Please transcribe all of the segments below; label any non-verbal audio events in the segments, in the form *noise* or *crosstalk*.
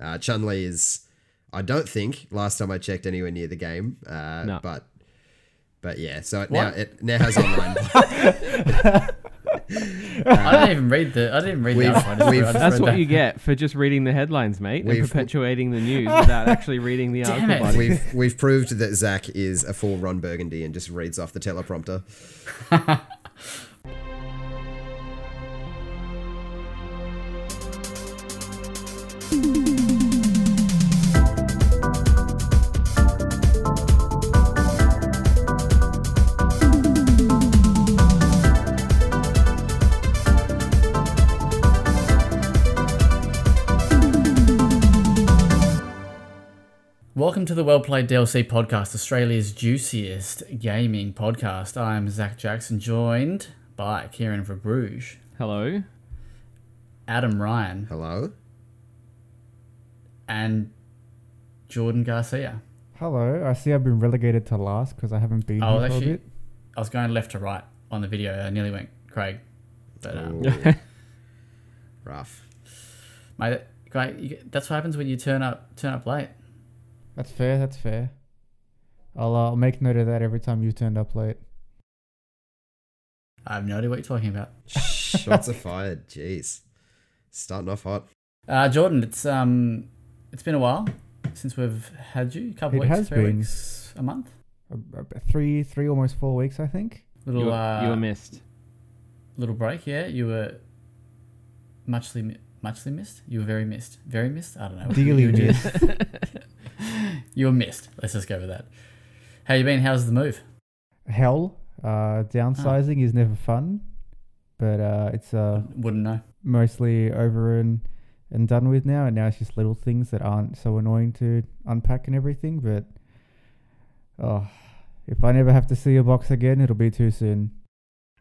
Uh, Chun Li is, I don't think last time I checked anywhere near the game, uh, No. but but yeah, so it now it now has online. *laughs* *laughs* I didn't even read the. I didn't read We've- the. article. I just- we've- I just That's what that. you get for just reading the headlines, mate, and We've- perpetuating the news *laughs* without actually reading the article. it. we've we've proved that Zach is a full Ron Burgundy and just reads off the teleprompter. The Well Played DLC podcast, Australia's juiciest gaming podcast. I'm Zach Jackson, joined by Kieran Verbruge, Hello. Adam Ryan, Hello. and Jordan Garcia. Hello, I see I've been relegated to last because I haven't been Oh, here for a bit. I was going left to right on the video. I nearly went Craig, but um, *laughs* Rough. mate, Craig, you, get- that's what happens when you turn up turn up late. That's fair. That's fair. I'll uh, make note of that every time you turned up late. I have no idea what you're talking about. *laughs* Shots are fired. Jeez, starting off hot. Uh, Jordan, it's um, it's been a while since we've had you. A couple It weeks, has three been. weeks, a month. Three, three, almost four weeks, I think. Little you, were, uh, you were missed. little break. Yeah, you were muchly muchly missed. You were very missed. Very missed. I don't know. Dearly you were just- *laughs* *laughs* you were missed. Let's just go with that. How you been? How's the move? Hell, uh, downsizing is never fun, but uh, it's uh, Wouldn't know. mostly over and and done with now. And now it's just little things that aren't so annoying to unpack and everything. But oh, if I never have to see a box again, it'll be too soon.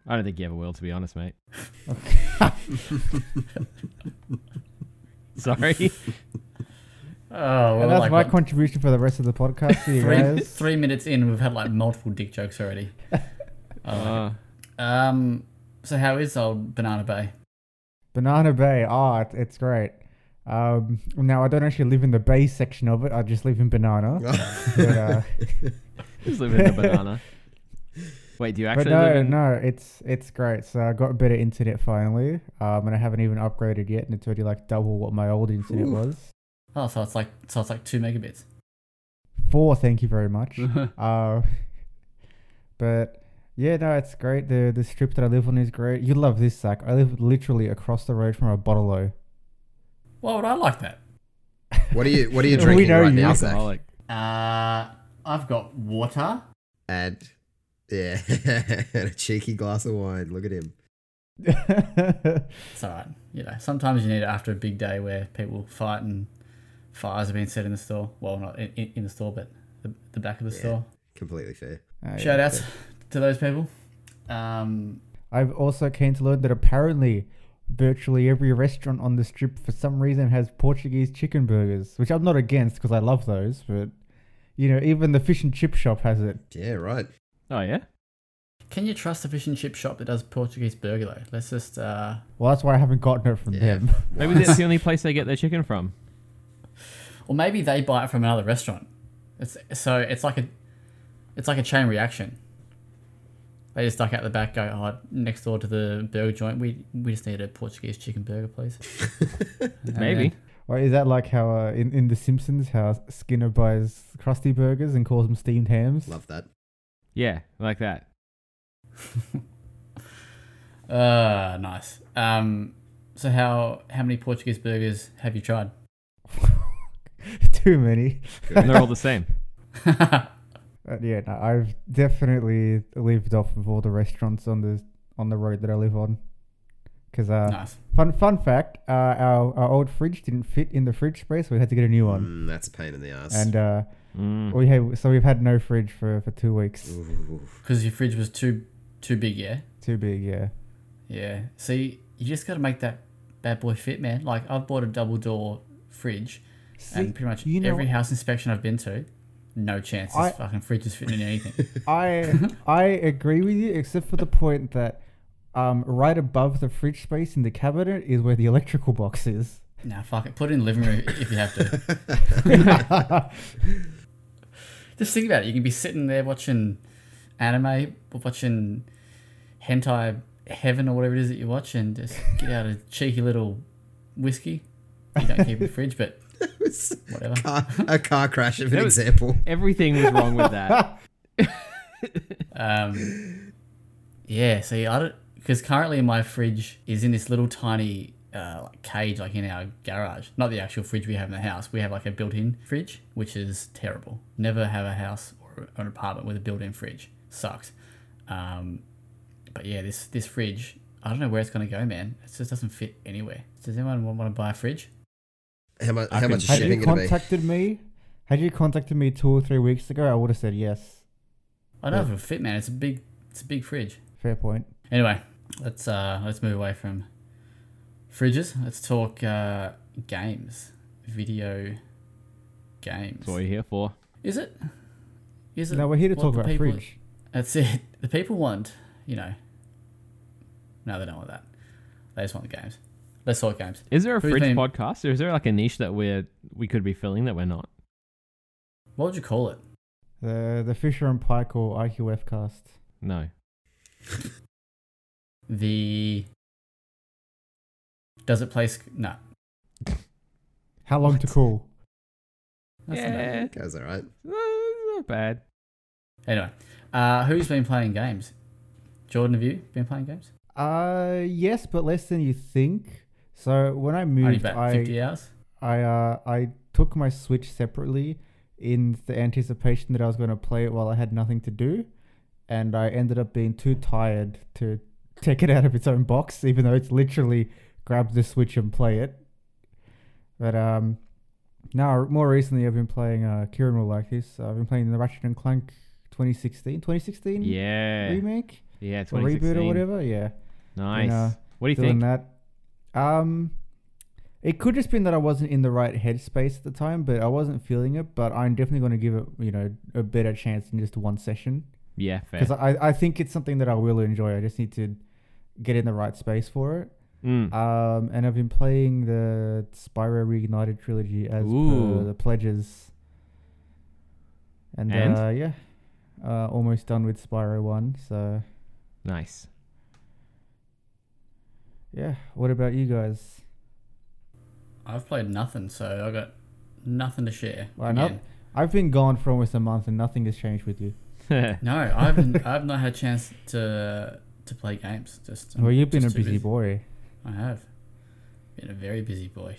I don't think you ever will, to be honest, mate. *laughs* *laughs* Sorry. Oh, well, and that's like my what, contribution for the rest of the podcast. to you three guys. *laughs* three minutes in, we've had like multiple dick jokes already. *laughs* Oh, Uh, um. So how is old Banana Bay? Banana Bay. Ah, it, it's great. Um, now I don't actually live in the bay section of it. I just live in Banana. *laughs* but, uh, just live in the banana. Wait, do you but actually no, live in? no, it's it's great. So I got a better internet finally. Um, and I haven't even upgraded yet, and it's already like double what my old internet Ooh. was. Oh, so it's like so it's like two megabits. Four, thank you very much. *laughs* uh, but yeah, no, it's great. The the strip that I live on is great. You love this, Zach. I live literally across the road from a bottle Why would I like that? What are you What are you *laughs* We drinking know right you. now, Zach? Alcoholic. Uh, I've got water. And yeah, *laughs* and a cheeky glass of wine. Look at him. It's alright. You know, sometimes you need it after a big day where people fight and fires are being set in the store. Well, not in, in, in the store, but the, the back of the Yeah. store. Completely fair. Oh, yeah, Shout outs but- to those people. Um, I've also came to learn that apparently virtually every restaurant on the strip for some reason has Portuguese chicken burgers, which I'm not against because I love those, but you know, even the fish and chip shop has it. Yeah, right. Oh yeah. can you trust a fish and chip shop that does Portuguese burger though? Let's just. Uh, Well, that's why I haven't gotten it from Yeah. them. Maybe that's *laughs* the only place they get their chicken from. Or maybe they buy it from another restaurant. It's so it's like a, it's like a chain reaction. They just duck out the back, go oh, next door to the burger joint. We we just need a Portuguese chicken burger, please. *laughs* Maybe. then- Or is that like how uh, in in The Simpsons how Skinner buys crusty burgers and calls them steamed hams? Love that. Yeah, like that. *laughs* Uh, nice. Um, so how how many Portuguese burgers have you tried? Too many. And they're all the *laughs* same. Uh, yeah, no, I've definitely lived off of all the restaurants on the on the road that I live on. Because uh, nice. fun fun fact, uh, our our old fridge didn't fit in the fridge space, so we had to get a new one. Mm, that's a pain in the ass. And uh, Mm. we have so we've had no fridge for for two weeks. Because your fridge was too too big, yeah. Too big, yeah. Yeah. See, you just got to make that bad boy fit, man. Like I've bought a double door fridge, See, and pretty much you know every house inspection I've been to, no chance this I- fucking fridge is fitting in anything. *laughs* I I agree with you, except for the point that um right above the fridge space in the cabinet is where the electrical box is. Nah, fuck it. Put it in the living room if you have to. *laughs* Just think about it. You can be sitting there watching anime, or watching hentai heaven or whatever it is that you watch, and just get out a cheeky little whiskey. You don't keep in the fridge, but *laughs* whatever. car, a car crash of an was- example. Everything was wrong with that. *laughs* Um, yeah, see, I don't because currently my fridge is in this little tiny uh, like cage, like in our garage. Not the actual fridge we have in the house. We have like a built-in fridge, which is terrible. Never have a house or an apartment with a built-in fridge. Sucks. Um, but yeah, this this fridge, I don't know where it's gonna go, man. It just doesn't fit anywhere. Does anyone want, want to buy a fridge? How much? I How much is Had shipping you going to be? contacted me, had you contacted me two or three weeks ago, I would have said yes. I don't know if it'll fit, man. It's a big, it's a big fridge. Fair point. Anyway, let's uh let's move away from fridges. Let's talk uh, games, video games. That's what we're here for. Is it? Is it? No, we're here to talk about people- fridge. That's it. *laughs* The people want, you know. No, they don't want that. They just want the games. Let's talk games. Is there a Who's fridge been- podcast, or is there like a niche that we're we could be filling that we're not? What would you call it? The the Fisher and Paykel IQF cast. No. *laughs* The. Does it play? Sc- no. *laughs* How long to cool? That's not bad. yeah, Goes all right. uh, not bad. Anyway, uh, who's been playing games? Jordan, have you been playing games? Uh, yes, but less than you think. So when I moved, I. I uh I took my Switch separately in the anticipation that I was going to play it while I had nothing to do, and I ended up being too tired to *laughs* take it out of its own box, even though it's literally grab the Switch and play it. But um, now more recently I've been playing uh Kieran will like this. I've been playing the Ratchet and Clank 2016 2016 Yeah. remake Yeah, reboot 2016. or whatever. Yeah. Nice. uh, what do you think? that. Um, it could just been that I wasn't in the right headspace at the time, but I wasn't feeling it. But I'm definitely going to give it, you know, a better chance in just one session Yeah, fair. because I, I think it's something that I will enjoy. I just need to get in the right space for it. Mm. Um, and I've been playing the Spyro Reignited trilogy as per the pledges. And, And? uh, yeah, uh, almost done with Spyro One. So nice. Yeah, what about you guys? I've played nothing, so I got nothing to share. Why not? I've been gone for almost a month and nothing has changed with you. *laughs* No, I haven't. I've not had a chance to to play games. Just Well, you've been a just too busy boy I have been a very busy boy.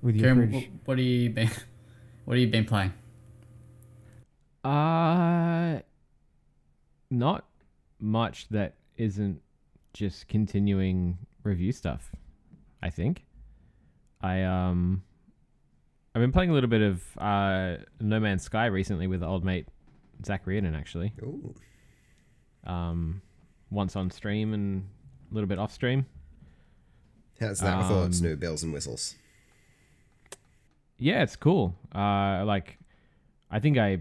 with your Kieran, fridge. wh- what have you been? *laughs* What have you been playing? Uh not much that isn't just continuing review stuff, I think. I um I've been playing a little bit of uh No Man's Sky recently with old mate Zach Reardon actually. Ooh. Um once on stream and a little bit off stream. How's that? I thought it's Um, new bells and whistles. Yeah, it's cool. Uh, like, I think I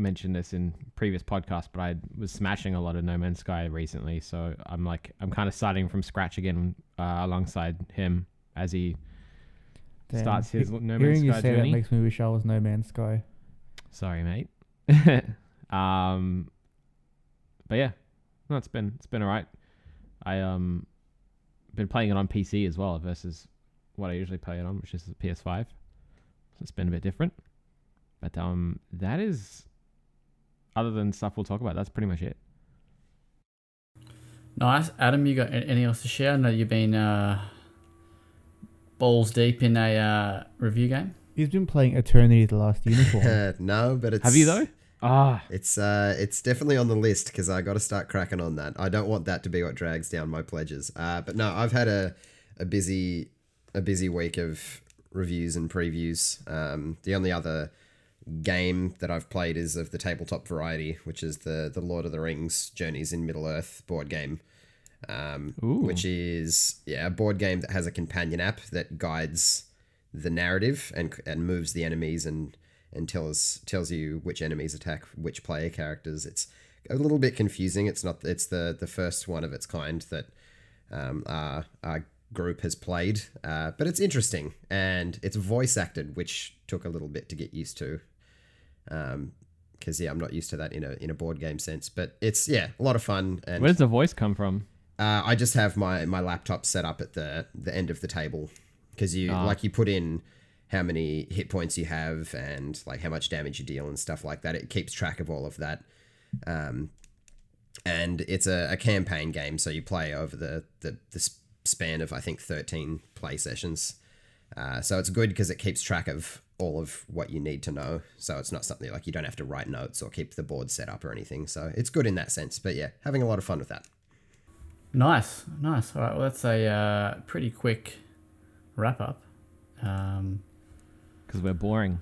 mentioned this in previous podcasts, but I was smashing a lot of No Man's Sky recently, so I'm like, I'm kind of starting from scratch again uh, alongside him as he Damn. starts his He- No Hearing Man's you Sky say journey. that makes me wish I was No Man's Sky. Sorry, mate. *laughs* um, but yeah, no, it's been it's been alright. I um been playing it on PC as well versus what I usually play it on, which is the PS5. So it's been a bit different. But um, that is other than stuff we'll talk about. That's pretty much it. Nice, Adam. You got a- anything else to share? I know you've been uh, balls deep in a uh, review game. He's been playing Eternity: The Last Unicorn. Uh, *laughs* no, but it's Have you though? Ah, It's uh, it's definitely on the list because I got to start cracking on that. I don't want that to be what drags down my pledges. Uh, but no, I've had a, a busy a busy week of reviews and previews. Um, the only other game that I've played is of the tabletop variety, which is the the Lord of the Rings Journeys in Middle Earth board game. Um, which is yeah a board game that has a companion app that guides the narrative and and moves the enemies and and tells tells you which enemies attack which player characters. It's a little bit confusing. It's not. It's the the first one of its kind that um, are are group has played, uh, but it's interesting and it's voice acted, which took a little bit to get used to. Um, because yeah, I'm not used to that in a in a board game sense, but it's yeah, a lot of fun. And Where does the voice come from? uh, I just have my my laptop set up at the the end of the table because you Ah. like you put in how many hit points you have and like how much damage you deal and stuff like that. It keeps track of all of that. Um, and it's a, a campaign game, so you play over the the, the span of I think 13 play sessions. Uh, so it's good because it keeps track of all of what you need to know. So it's not something like you don't have to write notes or keep the board set up or anything. So it's good in that sense. But yeah, having a lot of fun with that. Nice, nice. All right, well, that's a uh, pretty quick wrap up. Um, Because we're boring.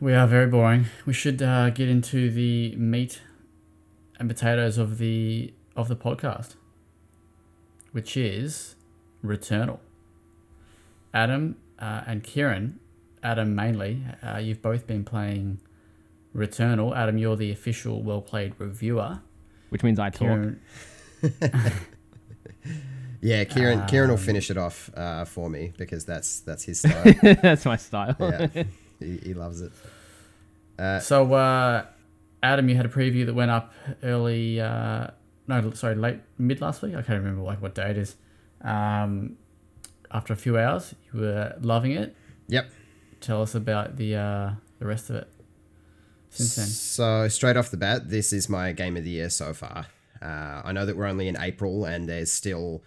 we are very boring. We should uh, get into the meat and potatoes of the of the podcast, which is Returnal. Adam uh, and Kieran, Adam mainly, uh, you've both been playing Returnal. Adam, you're the official well played reviewer. Which means I talk. Kieran, *laughs* Yeah, Kieran. Kieran will Um, finish it off uh, for me because that's that's his *laughs* style. That's my style. yeah, *laughs* he, he loves it. Uh, So, uh, Adam, you had a preview that went up early. Uh, no, sorry, late mid last week. I can't remember like what day it is. Um, after a few hours, you were loving it. Yep. Tell us about the uh, the rest of it. Since then, So straight off the bat, this is my game of the year so far. Uh, I know that we're only in April and there's still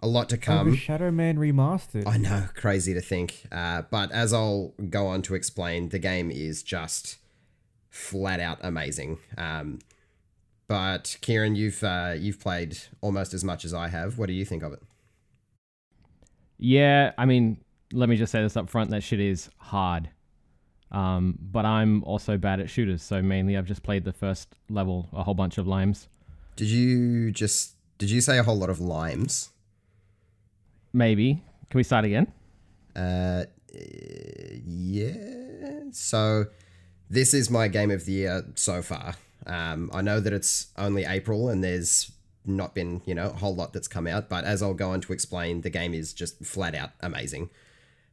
a lot to Oh, come. Shadow Man remastered. I know, crazy to think. Uh, but as I'll go on to explain, the game is just flat out amazing. Um, but Kieran, you've uh, you've played almost as much as I have. What do you think of it? Yeah, I mean, let me just say this up front. That shit is hard. Um, but I'm also bad at shooters, so mainly I've just played the first level a whole bunch of limes. Did you just did you say a whole lot of limes? Maybe. Can we start again? Uh, yeah. So this is my game of the year so far. Um, I know that it's only April and there's not been you know a whole lot that's come out, but as I'll go on to explain, the game is just flat out amazing.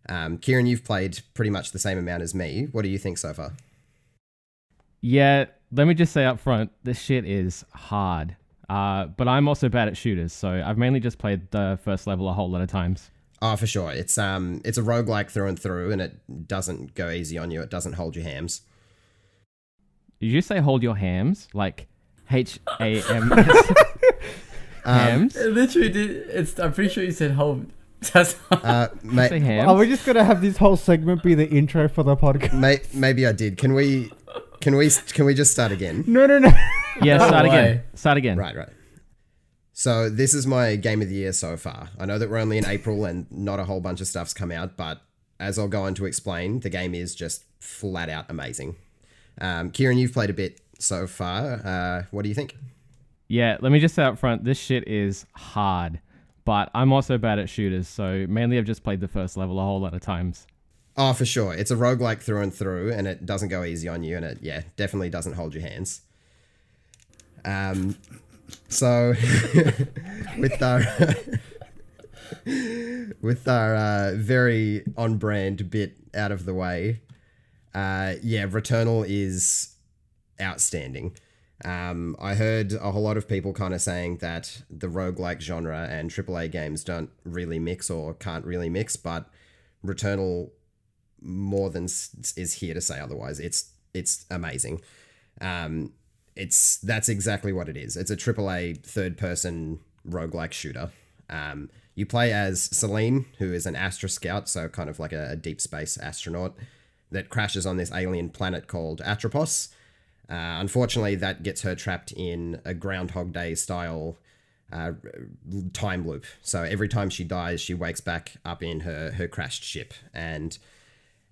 Um, Kieran, you've played pretty much the same amount as me. What do you think so far? Yeah, let me just say up front, this shit is hard. Uh, but I'm also bad at shooters, so I've mainly just played the first level a whole lot of times. Oh, for sure. It's um, it's a roguelike through and through, and it doesn't go easy on you. It doesn't hold your hams. Did you say hold your hams? Like H A M *laughs* Um, hams? it literally did. It's. I'm pretty sure you said home. That's Uh, *laughs* ma- say Are hams? we just gonna have this whole segment be the intro for the podcast? may- maybe I did. Can we? Can we? Can we just start again? No, no, no. Yeah, No *laughs* start way. again. Start again. Right, right. So this is my game of the year so far. I know that we're only in April and not a whole bunch of stuff's come out, but as I'll go on to explain, the game is just flat out amazing. Um, Kieran, you've played a bit so far. Uh, what do you think? Yeah, let me just say up front, this shit is hard. But I'm also bad at shooters, so mainly I've just played the first level a whole lot of times. Oh, for sure. It's a roguelike through and through, and it doesn't go easy on you, and it, yeah, definitely doesn't hold your hands. Um, so, *laughs* with our *laughs* with our uh, very on brand bit out of the way, uh, yeah, Returnal is outstanding. Um, I heard a whole lot of people kind of saying that the roguelike genre and AAA games don't really mix or can't really mix, but Returnal more than is here to say otherwise. It's it's amazing. Um, it's that's exactly what it is. It's a AAA third person roguelike shooter. Um, you play as Selene, who is an Astra Scout, so kind of like a, a deep space astronaut that crashes on this alien planet called Atropos. Uh, unfortunately, that gets her trapped in a Groundhog Day style uh, time loop. So every time she dies, she wakes back up in her her crashed ship. And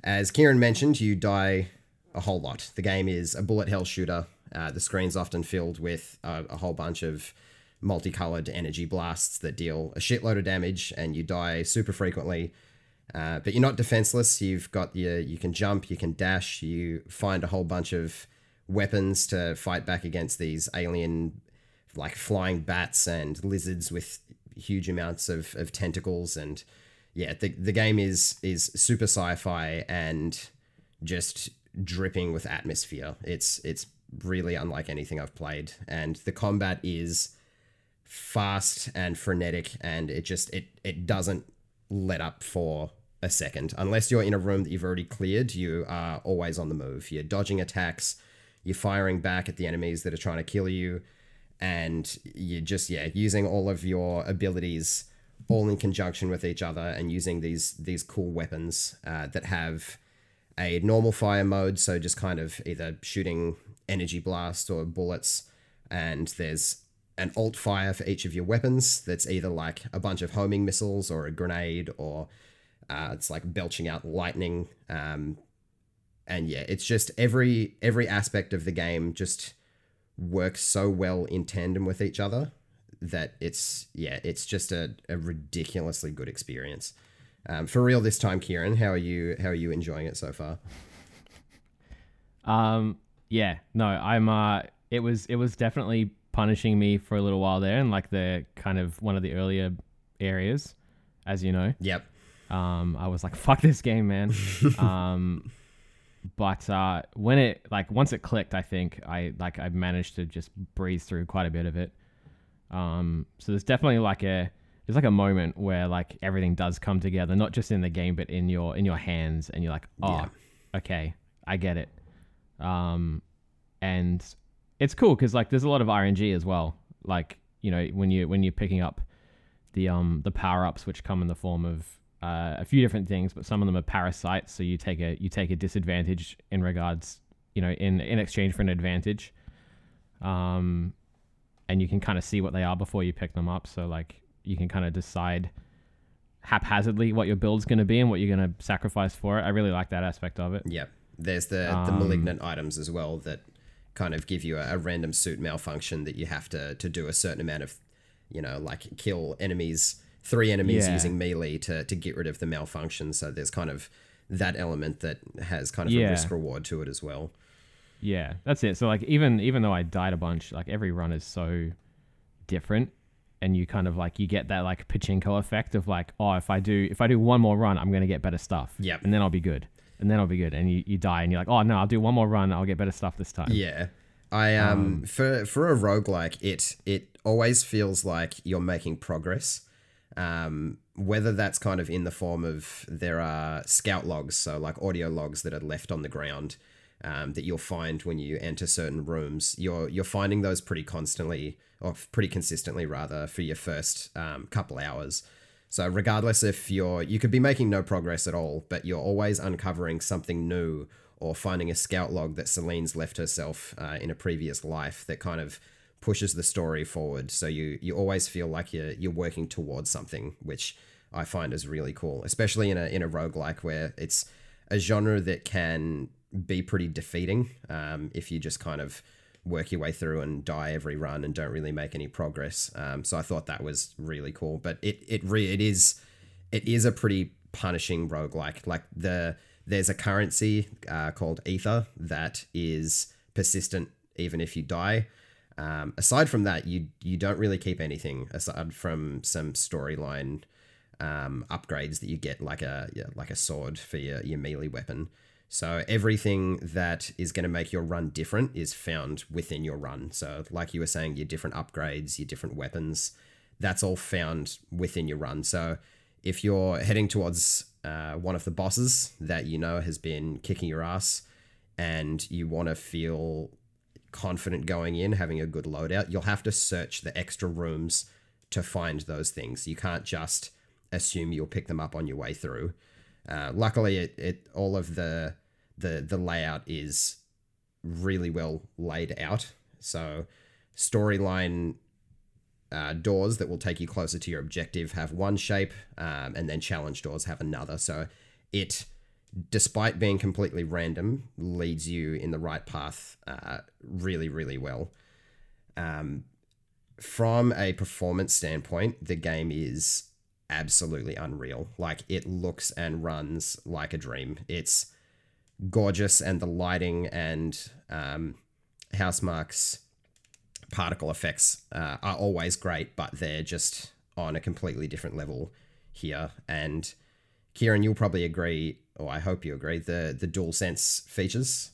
as Kieran mentioned, you die a whole lot. The game is a bullet hell shooter. Uh, the screen's often filled with a, a whole bunch of multicolored energy blasts that deal a shitload of damage, and you die super frequently. Uh, but you're not defenseless. You've got your you can jump, you can dash, you find a whole bunch of weapons to fight back against these alien like flying bats and lizards with huge amounts of, of tentacles and yeah, the the game is is super sci-fi and just dripping with atmosphere. It's it's really unlike anything I've played, and the combat is fast and frenetic, and it just it it doesn't let up for a second unless you're in a room that you've already cleared. You are always on the move. You're dodging attacks. You're firing back at the enemies that are trying to kill you, and you're just yeah using all of your abilities all in conjunction with each other and using these these cool weapons uh, that have a normal fire mode, so just kind of either shooting energy blast or bullets, and there's an alt fire for each of your weapons that's either like a bunch of homing missiles or a grenade or uh, it's like belching out lightning um, and yeah it's just every every aspect of the game just works so well in tandem with each other that it's yeah it's just a, a ridiculously good experience um, for real this time kieran how are you how are you enjoying it so far Um, yeah, no, I'm. Uh, it was it was definitely punishing me for a little while there, and like the kind of one of the earlier areas, as you know. yep Um, I was like, fuck this game, man. *laughs* um, but uh, when it like once it clicked, I think I like I managed to just breeze through quite a bit of it. Um, so there's definitely like a there's like a moment where like everything does come together, not just in the game, but in your in your hands, and you're like, oh, Yeah. okay, I get it. Um, and it's cool because like there's a lot of RNG as well. Like you know when you when you're picking up the um the power ups which come in the form of uh, a few different things, but some of them are parasites. So you take a you take a disadvantage in regards, you know, in in exchange for an advantage. Um, and you can kind of see what they are before you pick them up. So like you can kind of decide haphazardly what your build's going to be and what you're going to sacrifice for it. I really like that aspect of it. Yep. There's the, the Um, malignant items as well that kind of give you a, a random suit malfunction that you have to, to do a certain amount of, you know, like kill enemies, three enemies Yeah. using melee to, to get rid of the malfunction. So there's kind of that element that has kind of Yeah. a risk reward to it as well. Yeah, that's it. So like even even though I died a bunch, like every run is so different and you kind of like you get that like pachinko effect of like, oh, if I do if I do one more run, I'm going to get better stuff. Yep. And then I'll be good. And then I'll be good. And you, you die and you're like, "Oh, no, I'll do one more run, I'll get better stuff this time." Yeah. I um, for for a roguelike it it always feels like you're making progress. Um whether that's kind of in the form of there are scout logs, so like audio logs that are left on the ground um, that you'll find when you enter certain rooms. You're you're finding those pretty constantly or pretty consistently rather for your first um, couple hours. So regardless if you're you could be making no progress at all, but you're always uncovering something new or finding a scout log that Selene's left herself uh, in a previous life that kind of pushes the story forward. So you you always feel like you're you're working towards something, which I find is really cool, especially in a in a roguelike where it's a genre that can be pretty defeating um, if you just kind of work your way through and die every run and don't really make any progress. Um, so I thought that was really cool. But it it re- it is it is a pretty punishing roguelike. Like the there's a currency uh, called ether that is persistent even if you die. Um, aside from that, you you don't really keep anything aside from some storyline um, upgrades that you get, like a yeah, like a sword for your, your melee weapon. So everything that is going to make your run different is found within your run. So like you were saying, your different upgrades, your different weapons, that's all found within your run. So if you're heading towards uh, one of the bosses that you know has been kicking your ass, and you want to feel confident going in, having a good loadout, you'll have to search the extra rooms to find those things. You can't just assume you'll pick them up on your way through. Uh, luckily, it, it all of the the the layout is really well laid out. So storyline uh, doors that will take you closer to your objective have one shape, um, and then challenge doors have another. So it, despite being completely random, leads you in the right path uh, really, really well. Um, from a performance standpoint, the game is absolutely unreal. Like it looks and runs like a dream. It's gorgeous, and the lighting and um, Housemarque's particle effects uh, are always great, but they're just on a completely different level here. And Kieran, you'll probably agree, or I hope you agree, the the dual sense features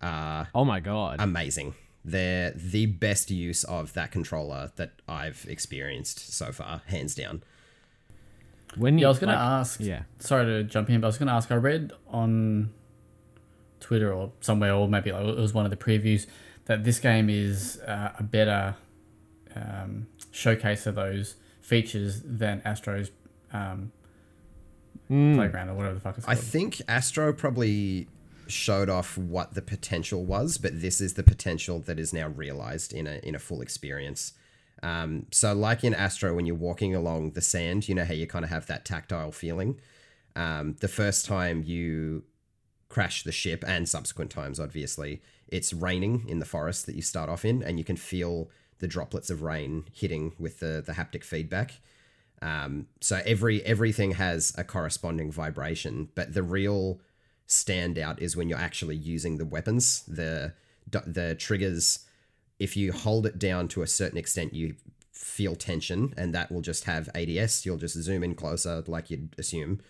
are Oh my god. amazing. They're the best use of that controller that I've experienced so far, hands down. when you, Yeah, I was gonna like- ask. Yeah. Sorry to jump in, but I was gonna ask. I read on Twitter or somewhere, or maybe like it was one of the previews, that this game is uh, a better um, showcase of those features than Astro's um, Mm. playground or whatever the fuck it's I think Astro probably showed off what the potential was, but this is the potential that is now realized in a in a full experience. Um, so, like in Astro, when you're walking along the sand, you know how you kind of have that tactile feeling. Um, the first time you crash the ship, and subsequent times, obviously, it's raining in the forest that you start off in, and you can feel the droplets of rain hitting with the the haptic feedback. Um, so every everything has a corresponding vibration, but the real standout is when you're actually using the weapons. The the triggers, if you hold it down to a certain extent, you feel tension, and that will just have ADS. You'll just zoom in closer, like you'd assume.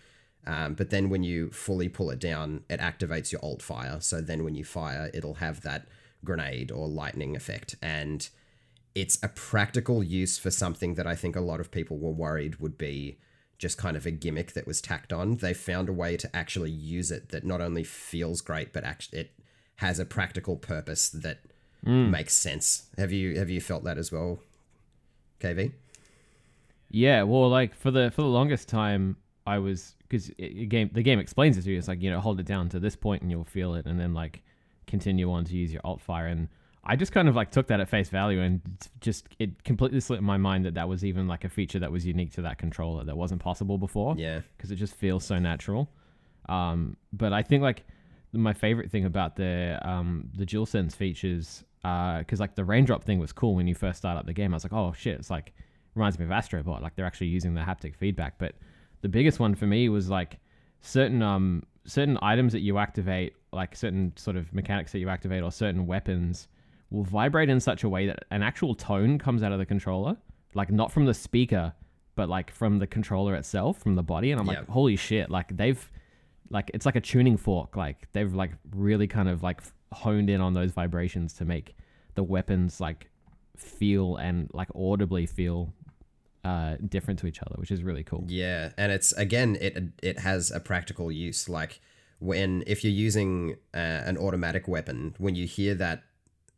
Um, but then when you fully pull it down, it activates your alt fire. So then when you fire, it'll have that grenade or lightning effect, and it's a practical use for something that I think a lot of people were worried would be just kind of a gimmick that was tacked on. They found a way to actually use it that not only feels great, but actually it has a practical purpose that hmm. makes sense. Have you have you felt that as well, KV? Yeah, well, like for the for the longest time, I was because game the game explains it to you. It's like you know hold it down to this point and you'll feel it, and then like continue on to use your alt fire. And I just kind of like took that at face value and just it completely slipped in my mind that that was even like a feature that was unique to that controller that wasn't possible before. Yeah. because it just feels so natural. Um, but I think like my favorite thing about the um, the DualSense features, because like the raindrop thing was cool when you first start up the game. I was like, oh shit, it's like reminds me of Astrobot. Like they're actually using the haptic feedback. But the biggest one for me was like certain um certain items that you activate, like certain sort of mechanics that you activate, or certain weapons will vibrate in such a way that an actual tone comes out of the controller, like not from the speaker, but like from the controller itself, from the body. And I'm Yeah. like, holy shit! Like they've like it's like a tuning fork. Like they've like really kind of like honed in on those vibrations to make the weapons like feel and like audibly feel uh different to each other, which is really cool. Yeah, and it's again it it has a practical use like when if you're using uh, an automatic weapon when you hear that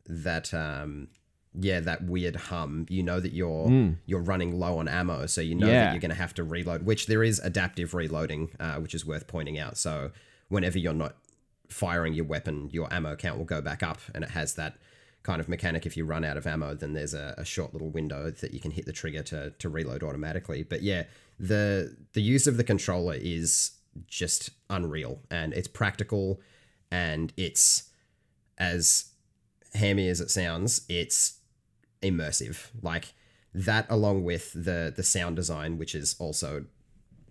that um yeah that weird hum you know that you're you're running low on ammo so you know Mm. Yeah. that you're going to have to reload which there is adaptive reloading uh, which is worth pointing out so whenever you're not firing your weapon your ammo count will go back up and it has that kind of mechanic if you run out of ammo then there's a, a short little window that you can hit the trigger to, to reload automatically but yeah the the use of the controller is just unreal and it's practical and it's as hammy as it sounds it's immersive. Like that along with the the sound design which is also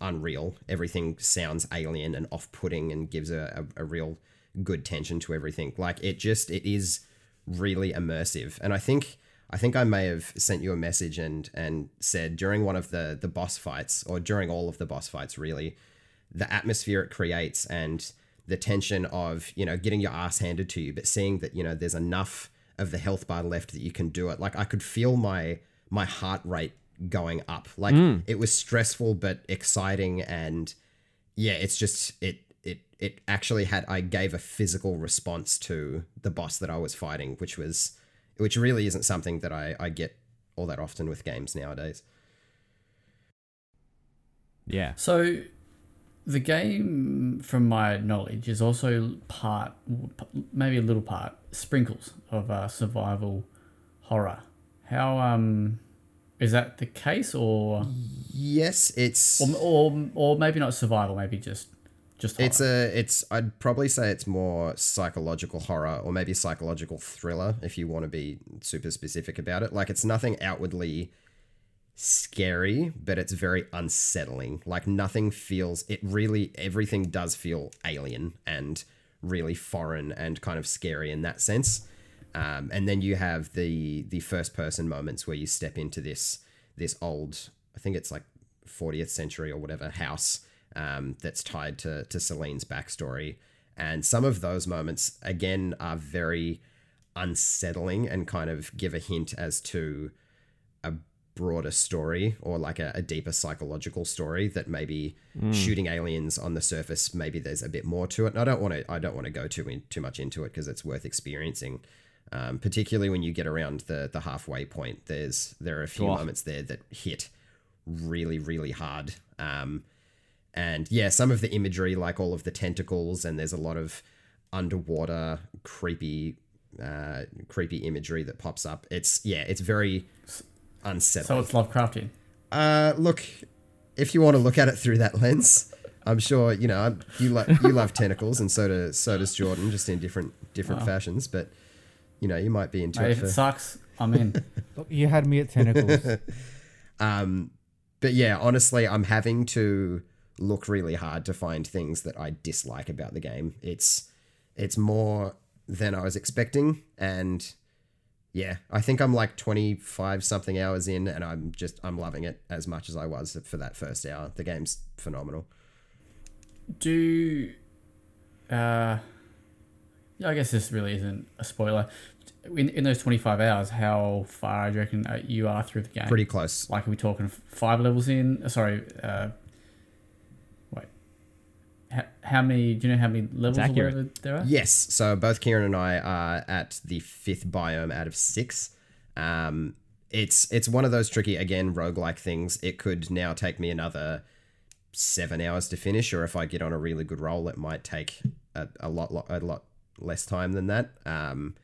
unreal. Everything sounds alien and off-putting and gives a, a, a real good tension to everything. Like it just it is really immersive. And i think i think i may have sent you a message and and said during one of the the boss fights or during all of the boss fights really the atmosphere it creates and the tension of you know getting your ass handed to you but seeing that you know there's enough of the health bar left that you can do it. Like i could feel my my heart rate going up. Like hmm. it was stressful but exciting and yeah it's just it it it actually had i gave a physical response to the boss that i was fighting which was which really isn't something that i i get all that often with games nowadays. Yeah. So, the game, from my knowledge, is also part, maybe a little part, sprinkles of uh, survival horror. How um, is that the case, or yes it's or or, or maybe not survival, maybe just just horror? It's a it's I'd probably say it's more psychological horror or maybe psychological thriller if you want to be super specific about it. Like it's nothing outwardly scary, but it's very unsettling. Like nothing feels it really everything does feel alien and really foreign and kind of scary in that sense. Um, and then you have the the first person moments where you step into this this old I think it's like 40th century or whatever house um, that's tied to to Selene's backstory, and some of those moments again are very unsettling and kind of give a hint as to broader story or like a, a deeper psychological story that maybe shooting aliens on the surface maybe there's a bit more to it. And i don't want to i don't want to go too in, too much into it because it's worth experiencing um, particularly when you get around the the halfway point. There's there are a few Oh. moments there that hit really really hard um, and yeah some of the imagery like all of the tentacles and there's a lot of underwater creepy uh, creepy imagery that pops up. It's yeah it's very unsettling So it's Lovecraftian. uh, look, if you want to look at it through that lens, I'm sure you know you love you love *laughs* tentacles, and so does so does Jordan, just in different different fashions. But you know, you might be into Mate, it if for. it sucks, I'm in. *laughs* Look, you had me at tentacles. *laughs* Um, but yeah, honestly, I'm having to look really hard to find things that I dislike about the game. It's it's more than I was expecting, and yeah, I think I'm like 25 something hours in, and I'm just I'm loving it as much as I was for that first hour. The game's phenomenal. Do, uh, yeah, I guess this really isn't a spoiler. In, in those 25 hours, how far do you reckon uh, you are through the game? Pretty close. Like, are we talking five levels in? Uh, Sorry, uh. How, how many, do you know how many levels or there are? Yes. So both Kieran and I are at the fifth biome out of six. Um, it's it's one of those tricky again roguelike things. It could now take me another seven hours to finish, or if I get on a really good roll, it might take a, a lot, lot a lot less time than that. Um,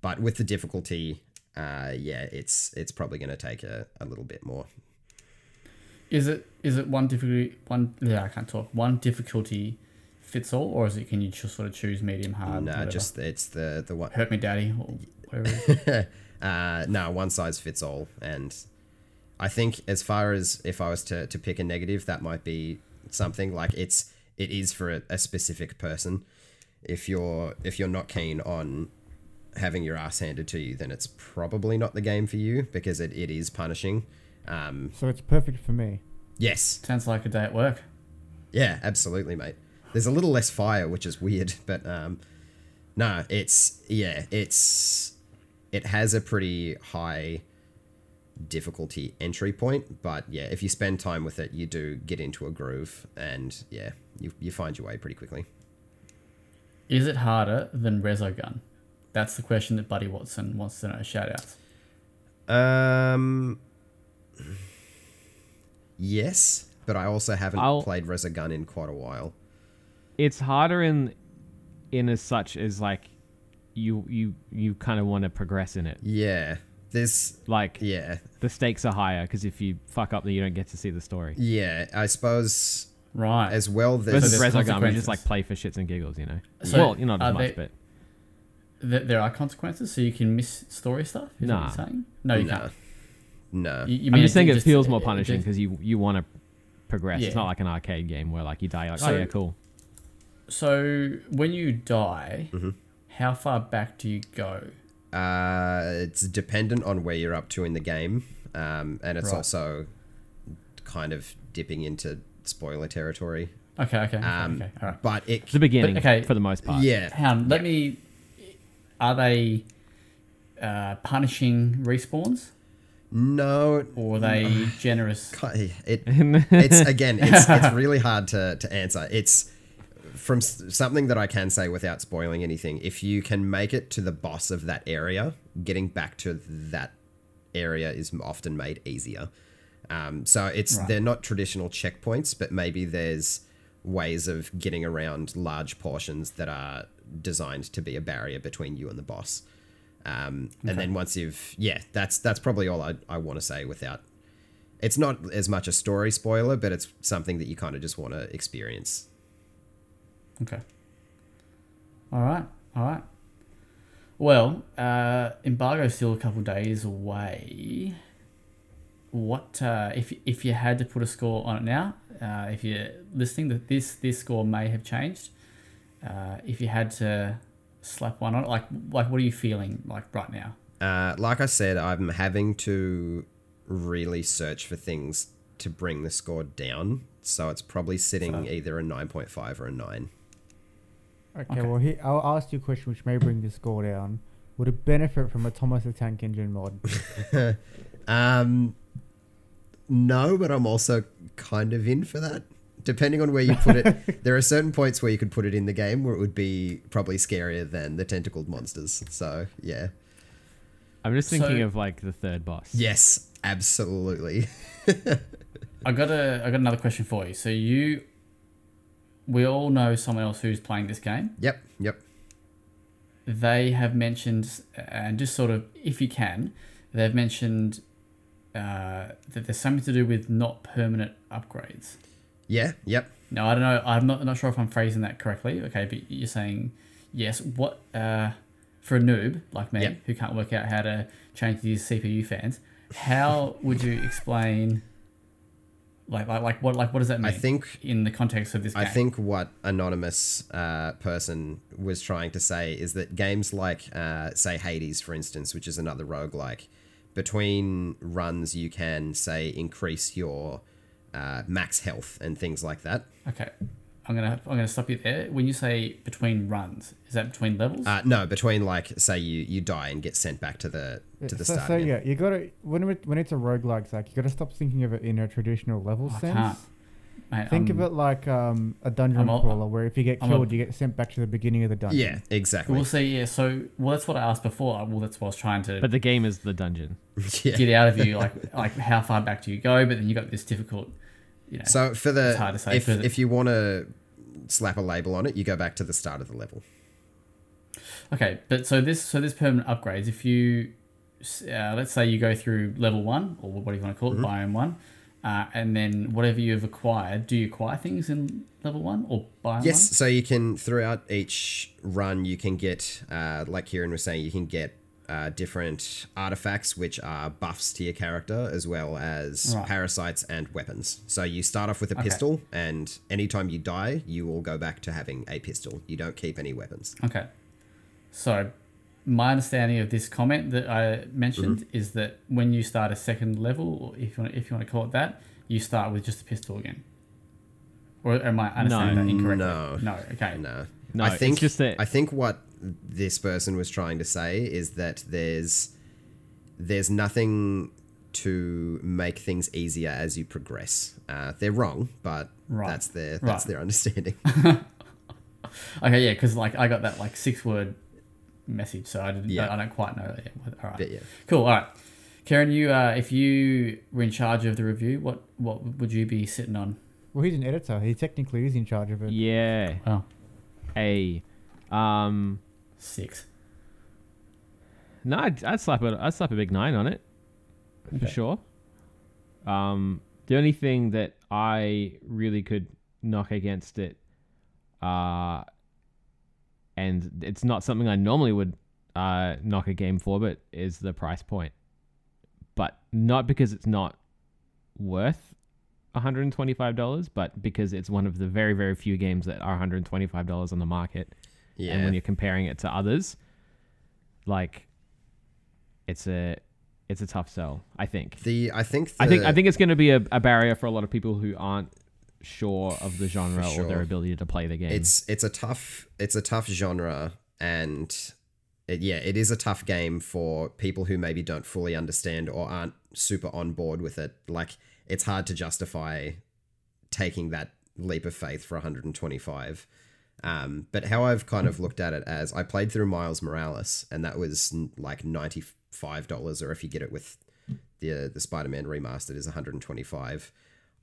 but with the difficulty, uh, yeah, it's it's probably going to take a, a little bit more. Is it is it one difficulty one yeah I can't talk one difficulty fits all or is it can you just sort of choose medium hard? no, just it's the the one. hurt me, daddy, or whatever. *laughs* Uh, no, one size fits all. And I think as far as if I was to, to pick a negative, that might be something like it's it is for a, a specific person. If you're if you're not keen on having your ass handed to you, then it's probably not the game for you because it, it is punishing. Um, so it's perfect for me. yes, Sounds like a day at work. yeah, absolutely, mate. There's a little less fire, which is weird, *laughs* but um, no, it's yeah, it's it has a pretty high difficulty entry point, but yeah, if you spend time with it, you do get into a groove, and yeah, you you find your way pretty quickly. Is it harder than Resogun? That's the question that Buddy Watson wants to know. Shout outs. Um, yes, but I also haven't I'll- played Resogun in quite a while. it's harder in in as such as like you you you kind of want to progress in it. Yeah, there's Like yeah, the stakes are higher because if you fuck up, then you don't get to see the story. yeah. I suppose Right. as well. There's Versus there's Resogun, we just like play for shits and giggles, you know. So, well, you know, not as much, they- but Th- there are consequences, so you can miss story stuff. Is Nah. what you're saying? No, you no, can't. No. You, you I'm mean just saying it just- feels more it- it punishing because you you want to progress. It's not like an arcade game where like you die, you're like, So- oh yeah, cool. So when you die, Mm-hmm. how far back do you go? Uh, it's dependent on where you're up to in the game, um, and it's Right. also kind of dipping into spoiler territory. Okay, okay, okay, Um, okay. All right. But it, The beginning, okay, for the most part. yeah, Hang on, let me. Are they uh, punishing respawns no, or are they generous? *laughs* ki- it, *laughs* it's again, it's it's *laughs* really hard to to answer. It's from something that I can say without spoiling anything. If you can make it to the boss of that area, getting back to that area is often made easier. Um, so it's Right. they're not traditional checkpoints, but maybe there's ways of getting around large portions that are designed to be a barrier between you and the boss. Um, and then once you've yeah, that's that's probably all I, I want to say without. It's not as much a story spoiler, but it's something that you kind of just want to experience. Okay. All right. All right. Well, uh, embargo's still a couple days away. What uh, if if you had to put a score on it now? Uh, if you're listening, that this this score may have changed. Uh, if you had to slap one on it, like like what are you feeling like right now? Uh, like I said, I'm having to really search for things to bring the score down So it's probably sitting So- either a 9.5 or a 9. Okay, Okay. well, he, I'll ask you a question which may bring the score down. Would it benefit from a Thomas the Tank Engine mod? *laughs* Um, no, but I'm also kind of in for that. Depending on where you put it, *laughs* there are certain points where you could put it in the game where it would be probably scarier than the tentacled monsters. So yeah, I'm just thinking So- of like the third boss. yes, absolutely. *laughs* I got a I got another question for you. So you, we all know someone else who's playing this game. Yep, yep. They have mentioned, and just sort of, if you can, they've mentioned uh, that there's something to do with not permanent upgrades. Yeah, yep. No, I don't know. I'm not not sure if I'm phrasing that correctly. Okay, but you're saying yes. What uh, for a noob like me Yeah. who can't work out how to change these CPU fans? How would you explain? Like, like, like what, like, what does that mean? I think in the context of this game. I think what anonymous uh, person was trying to say is that games like, uh, say, Hades, for instance, which is another roguelike, between runs you can say increase your uh, max health and things like that. Okay, I'm gonna I'm gonna stop you there. When you say between runs, is that between levels? Uh, no, between like say you you die and get sent back to the to the so, start. so again. yeah, you gotta when it, when it's a roguelike, Zach, you gotta stop thinking of it in a traditional level I sense. can't. Mate, Think I'm- of it like um, a dungeon I'm a- crawler, where if you get I'm a- killed, you get sent back to the beginning of the dungeon. Yeah, exactly. We'll see. Yeah. So, well, that's what I asked before. Well, that's what I was trying to But the game is the dungeon. *laughs* yeah. get out of you. Like, like how far back do you go? But then you got this difficult. You know. So for the hard to say if if you want to slap a label on it, you go back to the start of the level. Okay, but so this so this permanent upgrades. If you uh, let's say you go through level one or what do you want to call it, Mm-hmm. biome one, uh, and then whatever you've acquired, do you acquire things in level one or biome one? Yes, so you can throughout each run you can get uh, like Kieran was saying, you can get uh, different artifacts which are buffs to your character as well as Right. parasites and weapons. So you start off with a Okay. pistol, and anytime you die, you will go back to having a pistol. You don't keep any weapons. Okay. So my understanding of this comment that I mentioned Mm-hmm. is that when you start a second level, or if you want, if you want to call it that, you start with just a pistol again. Or am I understanding No. that incorrectly? No. No. Okay. No, No, I think just that- I think what this person was trying to say is that there's there's nothing to make things easier as you progress. Uh, they're wrong, but Right. that's their that's Right. their understanding. *laughs* Okay. Yeah. Because like I got that like six word message, so I didn't. Yeah. I don't quite know that yet. All right. but yeah. Cool. All right, Karen, you uh, if you were in charge of the review, what what would you be sitting on? Well, he's an editor. He technically is in charge of it. Yeah. Oh, A. Um. Six. No, I'd, I'd slap it. I'd slap a big nine on it for Okay. sure. Um, the only thing that I really could knock against it, uh, and it's not something I normally would uh, knock a game for, but is the price point. But not because it's not worth $125, but because it's one of the very, very few games that are $125 on the market Yeah. and when you're comparing it to others, like it's a it's a tough sell. I think. the I think I think I think it's going to be a, a barrier for a lot of people who aren't sure of the genre or their ability to play the game. it's it's a tough it's a tough genre and it, yeah it is a tough game for people who maybe don't fully understand or aren't super on board with it like it's hard to justify taking that leap of faith for 125 um, but how I've kind of looked at it as I played through Miles Morales and that was like $95 or if you get it with the the Spider-Man remastered is 125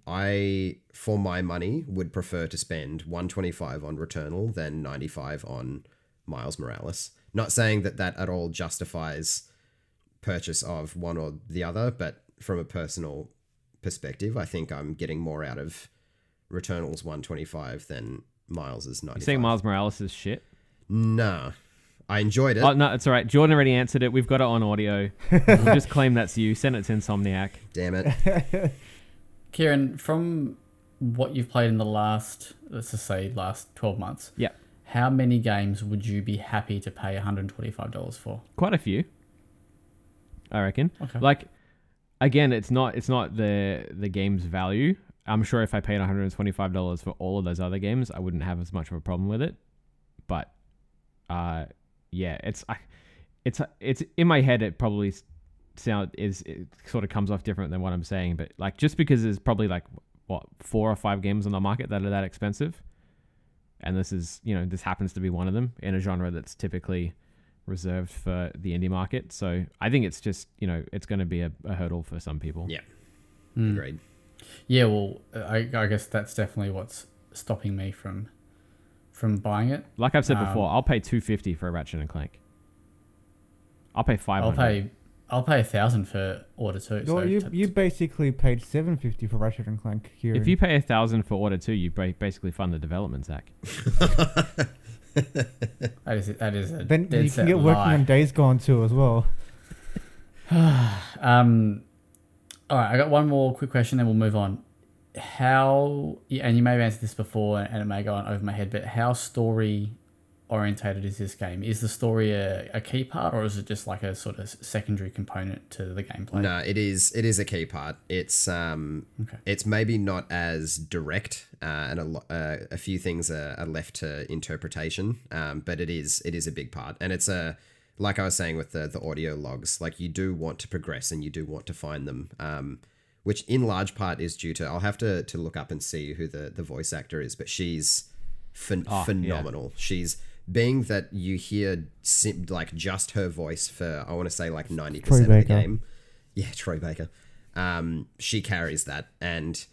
I, for my money, would prefer to spend 125 on Returnal than 95 on Miles Morales. Not saying that that at all justifies purchase of one or the other, but from a personal perspective, I think I'm getting more out of Returnal's 125 than Miles's 95. you saying Miles Morales is shit? Nah. I enjoyed it. Oh no, it's all right. Jordan already answered it. We've got it on audio. *laughs* we'll just claim that's you. Send it to Insomniac. Damn it. *laughs* Kieran, from what you've played in the last, let's just say, last twelve months, Yeah, how many games would you be happy to pay one hundred twenty-five dollars for? quite a few. I reckon. Okay. Like again, it's not it's not the the game's value. I'm sure if I paid 125 dollars for all of those other games, I wouldn't have as much of a problem with it. But, uh, yeah, it's I, it's it's in my head. It probably sound is it sort of comes off different than what I'm saying. But like, just because there's probably like what four or five games on the market that are that expensive, and this is you know this happens to be one of them in a genre that's typically reserved for the indie market. So I think it's just you know it's going to be a, a hurdle for some people. Yeah. Mm. Agreed. Yeah, well, I, I guess that's definitely what's stopping me from from buying it. Like I've said Um, before, I'll pay two fifty for a Ratchet and Clank. I'll pay five I'll pay I'll pay a thousand for Order Two. Well, so you t- you basically paid seven fifty for Ratchet and Clank here. If you pay a thousand for Order Two, you basically fund the development, Zach. *laughs* that is that is a then dead you set can get working on Days Gone too as well. *sighs* Um, all right, I got one more quick question, then we'll move on. How, and you may have answered this before, and it may go on over my head, but how story orientated is this game? Is the story a, a key part, or is it just like a sort of secondary component to the gameplay? No, it is. It is a key part. It's um, Okay. it's maybe not as direct, uh, and a lo- uh, a few things are, are left to interpretation. Um, but it is it is a big part, and it's a like I was saying with the the audio logs. Like you do want to progress, and you do want to find them. Um, which in large part is due to I'll have to to look up and see who the the voice actor is, but she's phen- Oh, yeah. phenomenal. She's being that you hear sim- like just her voice for I want to say like ninety percent of the game. Yeah, Troy Baker. Um, she carries that, and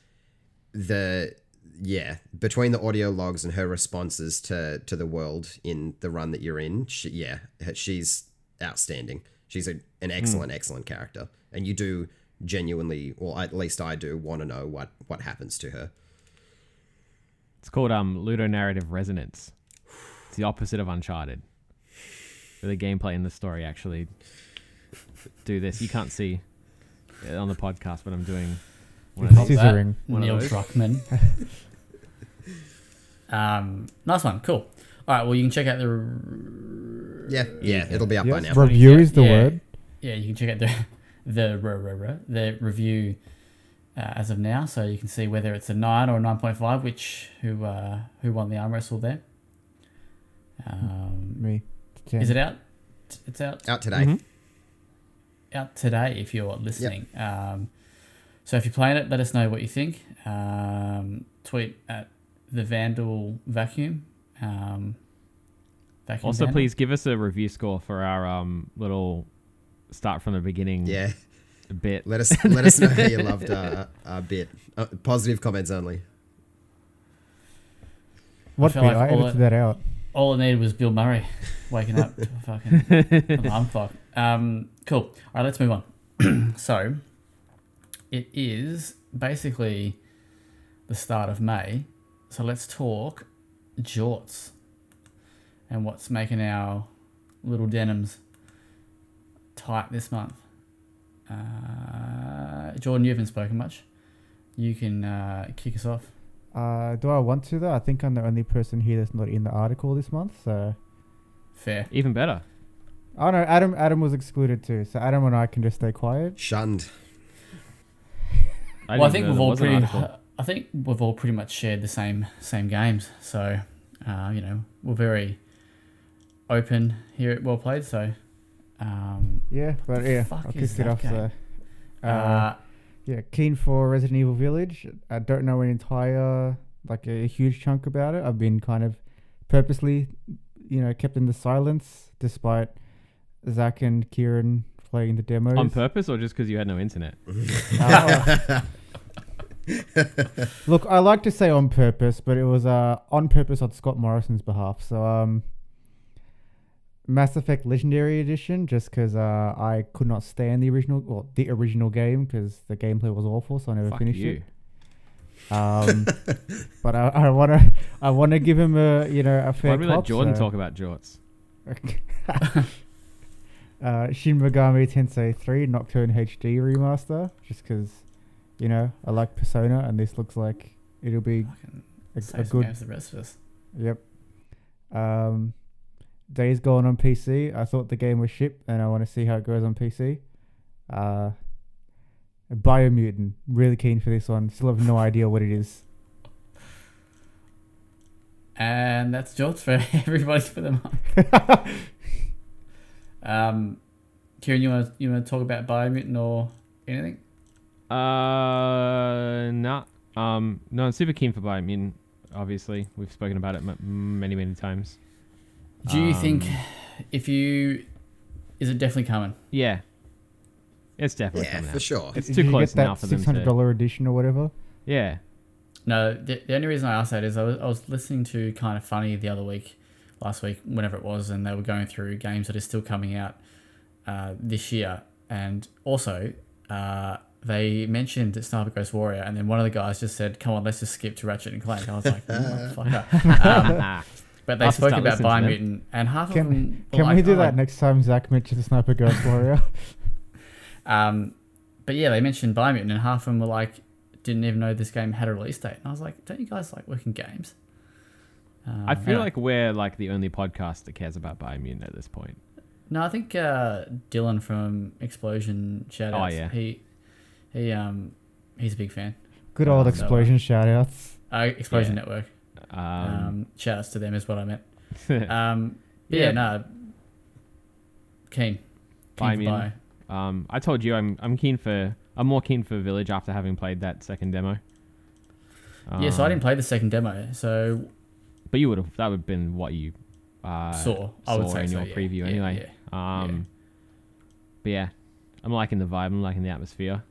the yeah between the audio logs and her responses to to the world in the run that you're in, she, yeah, she's outstanding. She's a, an excellent, excellent character, and you do genuinely, or at least I do, want to know what what happens to her. It's called um ludonarrative resonance. It's the opposite of Uncharted. Where the gameplay and the story actually do this. You can't see on the podcast, but I'm doing one of these. that. Scissoring. One of Neil those. Druckmann. *laughs* um, nice one, cool. All right, well, you can check out the Yeah, yeah, it'll be up by Yes, now. review Yeah, is the yeah. word. yeah, you can check out the *laughs* the re- re- re- the review uh, as of now, so you can see whether it's a nine or a nine point five, which who uh, who won the arm wrestle there. Um, Me. is it out? It's out Out today. Mhm. out today if you're listening. Um, so if you're playing it, let us know what you think. Um, tweet at the Vandal Vacuum. Um, vacuum Also, Vandal. please give us a review score for our um little start from the beginning Yeah, bit. let us let us know how you *laughs* loved uh, our bit. Uh, positive comments only. What feel bit? like I edited it- that out. All I needed was Bill Murray *laughs* waking up to a fucking alarm clock. Um, cool. All right, let's move on. *clears throat* so, it is basically the start of May. So let's talk jorts and what's making our little denims tight this month. Uh, Jordan, you haven't spoken much. You can uh, kick us off. Uh, do I want to though? I think I'm the only person here that's not in the article this month. So Fair. Even better. oh no, Adam Adam was excluded too. So Adam and I can just stay quiet. Shunned. I well, I think we've all pretty. I think we've all pretty much shared the same same games. So, uh, you know, we're very open here at Well Played. So, um, Yeah, but yeah, I is kicked it off. So, uh, uh, yeah, keen for Resident Evil Village. I don't know an entire like a huge chunk about it. I've been kind of purposely, you know, kept in the silence despite Zach and Kieran playing the demos. On purpose or just because you had no internet? Uh, *laughs* Look, I like to say on purpose, but it was uh, on purpose on Scott Morrison's behalf. So, um, Mass Effect Legendary Edition, just because uh, I could not stand the original, well, the original game because the gameplay was awful, so I never Fuck finished you. it. Um, *laughs* but I, I wanna, I wanna give him a, you know, a fair. Why don't we let Jordan so- talk about jorts? *laughs* uh, Shin Megami Tensei 3 Nocturne HD remaster, just because, you know, I like Persona, and this looks like it'll be a, a good the rest of us. Yep. Um, Days Gone on PC. I thought the game was shit, and I want to see how it goes on PC. Uh, Biomutant. Really keen for this one. Still have no *laughs* idea what it is. And that's George for *laughs* everybody for the month. *laughs* um, Kieran, you want to you want to talk about Biomutant or anything? Uh, nah. Um, no, I'm super keen for Biomutant. Obviously, we've spoken about it m- many, many times. Do you think Um, if you is it definitely coming? Yeah, it's definitely Yeah, coming for out. sure. It's Did too you close get now that for them Six hundred dollar dollar edition or whatever? Yeah. No, the, the only reason I asked that is I was, I was listening to Kind of Funny the other week, last week, whenever it was, and they were going through games that are still coming out uh, this year. And also, uh, they mentioned Sniper Ghost Warrior, and then one of the guys just said, Come on, let's just skip to Ratchet and Clank. I was like, *laughs* Motherfucker. Um, Ah, *laughs* but they I'll spoke about listening. Biomutant, and half Can- of them. were Can like, we do "Oh, that next time Zach mentions the Sniper Ghost Warrior? *laughs* Um, but yeah, they mentioned Biomutant, and half of them were like, didn't even know this game had a release date. And I was like, don't you guys like working games? Um, I feel like we're like the only podcast that cares about Biomutant at this point. no, I think uh, Dylan from Explosion Shoutouts. Oh, yeah. he he um he's a big fan. Good old no. explosion shoutouts. Uh, Explosion Yeah. Network. Um, Um, shoutouts to them is what I meant. *laughs* Um, yeah, Yeah. no. Keen. Keen for Biomutant. Um, I told you I'm I'm keen for I'm more keen for Village after having played that second demo. yeah, so I Um, didn't play the second demo, so But you would have that would have been what you uh, saw. I would saw say in so, your yeah, preview yeah, anyway. yeah. Um, but yeah, I'm liking the vibe. I'm liking the atmosphere.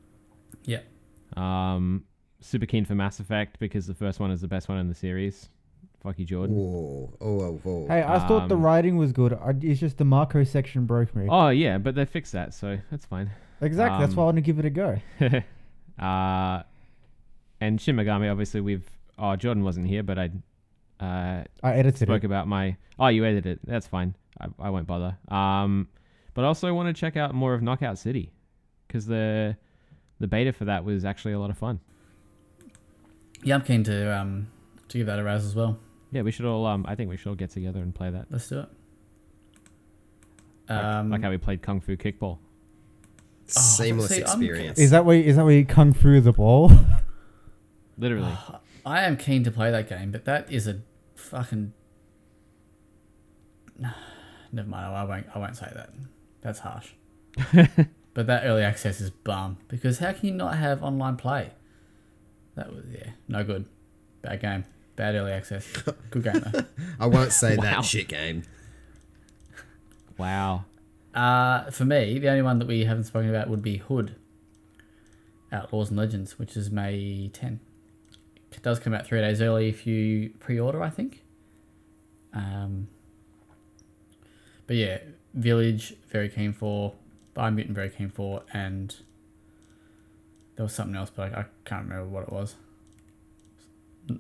Yeah. Um, super keen for Mass Effect because the first one is the best one in the series. Fuck you, Jordan. Whoa, oh, oh, whoa. Hey, I thought the Um, writing was good. I, it's just the Mako section broke me. Oh yeah, but they fixed that, so that's fine. exactly. that's um, why I want to give it a go. *laughs* uh, and Shin Megami, obviously, we've. Oh, Jordan wasn't here, but I uh, I edited spoke it. about my. Oh, you edited it. That's fine. I, I won't bother. Um, but I also want to check out more of Knockout City because the the beta for that was actually a lot of fun. Yeah, I'm keen to um to give that a raz as well. Yeah, we should all. Um, I think we should all get together and play that. Let's do it. Like, Um, like how we played Kung Fu Kickball. Seamless see, I'm- experience. Is that where is that where you kung fu the ball? *laughs* Literally. I am keen to play that game, but that is a fucking. *sighs* Never mind. I won't. I won't say that. That's harsh. *laughs* but that early access is bum because how can you not have online play? That was yeah, no good. Bad game. Bad early access. Good game though. *laughs* I won't say Wow. that shit game. wow. Uh, for me, the only one that we haven't spoken about would be Hood. Outlaws and Legends, which is May 10. It does come out three days early if you pre-order, I think. Um, but yeah, Village very keen for, Biomutant very keen for, and there was something else, but I, I can't remember what it was.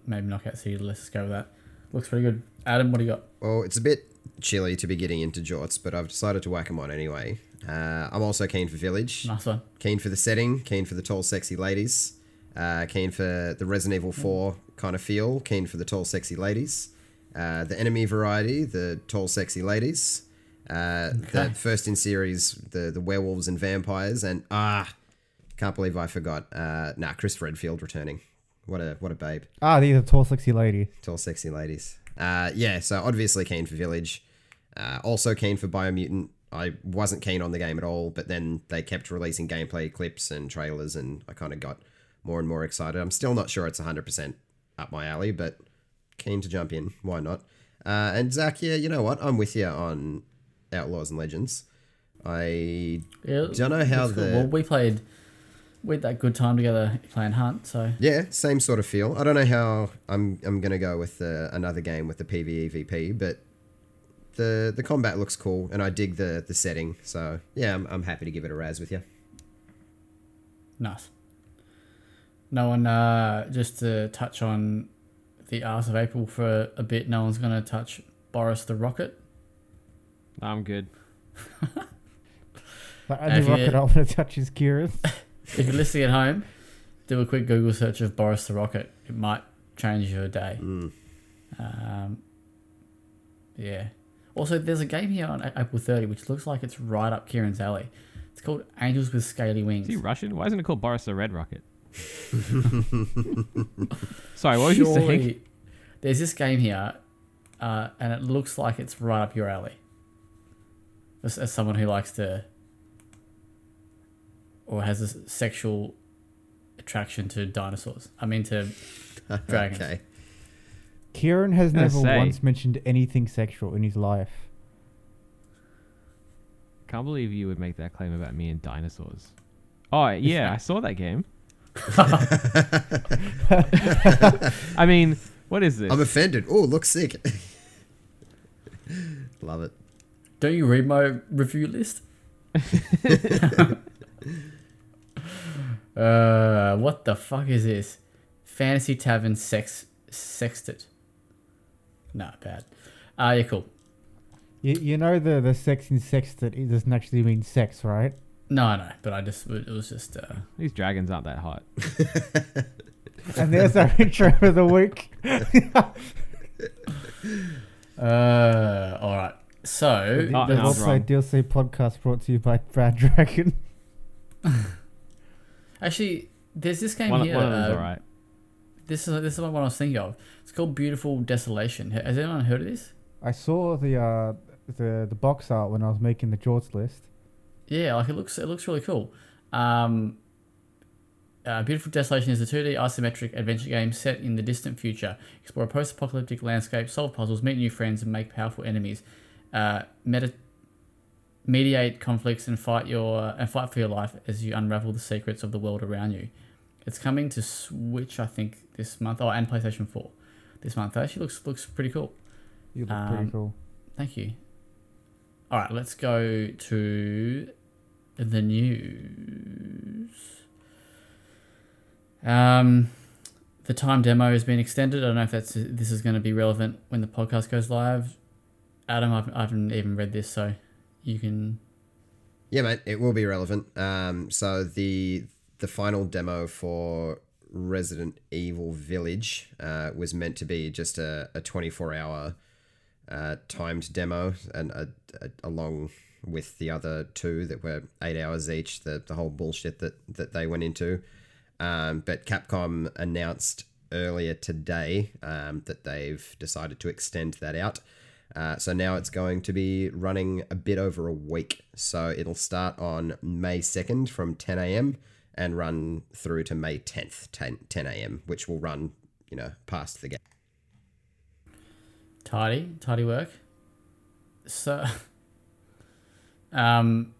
Maybe Knockout City. Let's just go with that. Looks pretty good. Adam, what do you got? Well, it's a bit chilly to be getting into jorts, but I've decided to whack 'em on anyway. Uh, I'm also keen for Village. Nice one. Keen for the setting. Keen for the tall, sexy ladies. Uh, keen for the Resident Evil 4 kind of feel. Keen for the tall, sexy ladies. Uh, the enemy variety, the tall, sexy ladies. Uh, Okay. The first in series, the the werewolves and vampires, and ah, can't believe I forgot. Uh, nah, Chris Redfield returning. What a what a babe ah, these are tall, sexy ladies. tall, sexy ladies. Uh, yeah, so obviously keen for Village. Uh, also keen for Biomutant. I wasn't keen on the game at all, but then they kept releasing gameplay clips and trailers, and I kind of got more and more excited. I'm still not sure it's 100% up my alley, but keen to jump in. Why not? Uh, and Zach, yeah, you know what? I'm with you on Outlaws and Legends. I Yeah, Don't know how looks cool. the- well we played we had that good time together playing Hunt. So Yeah, same sort of feel. I don't know how I'm I'm gonna go with uh, another game with the PVEVP, but the the combat looks cool, and I dig the the setting. So yeah, I'm, I'm happy to give it a raz with you. nice. No one uh, just to touch on the arse of April for a bit. No one's gonna touch Boris the Rocket. I'm good. *laughs* Like, If only you- rocket I want to touch his Kira's. *laughs* If you're listening at home, do a quick Google search of Boris the Rocket. It might change your day. Mm. Um, yeah. Also, there's a game here on April 30 which looks like it's right up Kieran's alley. It's called Angels with Scaly Wings. Is Wings. he Russian? Why isn't it called Boris the Red Rocket? *laughs* Sorry, what were you saying? There's this game here, uh, and it looks like it's right up your alley. As, as someone who likes to, or has a sexual attraction to dinosaurs. I mean to *laughs* dragons. okay. Kieran has gonna never say- once mentioned anything sexual in his life. Can't believe you would make that claim about me and dinosaurs. Oh yeah, I saw that game. *laughs* I mean, what is this? I'm offended. Oh, looks sick. Love it. Don't you read my review list? *laughs* uh, what the fuck is this? Fantasy Tavern Sex Sextet. Nah, bad. Ah, yeah, cool. You, you know the the sex in sex that it doesn't actually mean sex, right? No, no, but I just it was just uh, These dragons aren't that hot. *laughs* And there's our intro for the week. *laughs* uh all right. So Oh, the no, I Also, wrong. DLC podcast brought to you by Brad Dragon. *laughs* actually, there's this game One, here. one of them's uh, alright. This is this is what I was thinking of. It's called Beautiful Desolation. Has anyone heard of this? I saw the uh, the the box art when I was making the George list. Yeah, like it looks it looks really cool. Um, uh, Beautiful Desolation is a 2D isometric adventure game set in the distant future. Explore a post-apocalyptic landscape, solve puzzles, meet new friends, and make powerful enemies. Uh, medi- mediate conflicts and fight your and fight for your life as you unravel the secrets of the world around you. It's coming to Switch, I think, this month. Oh, and PlayStation Four this month. It actually looks looks pretty cool. You look Um, pretty cool. Thank you. All right, let's go to the news. Um, the time demo has been extended. I don't know if that's this is going to be relevant when the podcast goes live. Adam, I've, I haven't even read this, so you can. Yeah, mate, it will be relevant. Um, so the the final demo for Resident Evil Village uh, was meant to be just a, a 24 hour uh, timed demo, and a, a, along with the other two that were eight hours each. The the whole bullshit that that they went into. Um, but Capcom announced earlier today um, that they've decided to extend that out. Uh, so now it's going to be running a bit over a week. So it'll start on May 2nd from 10 a.m. and run through to May 10th, 10, 10 a.m., which will run, you know, past the game. Tidy, tidy work. So, *laughs* um,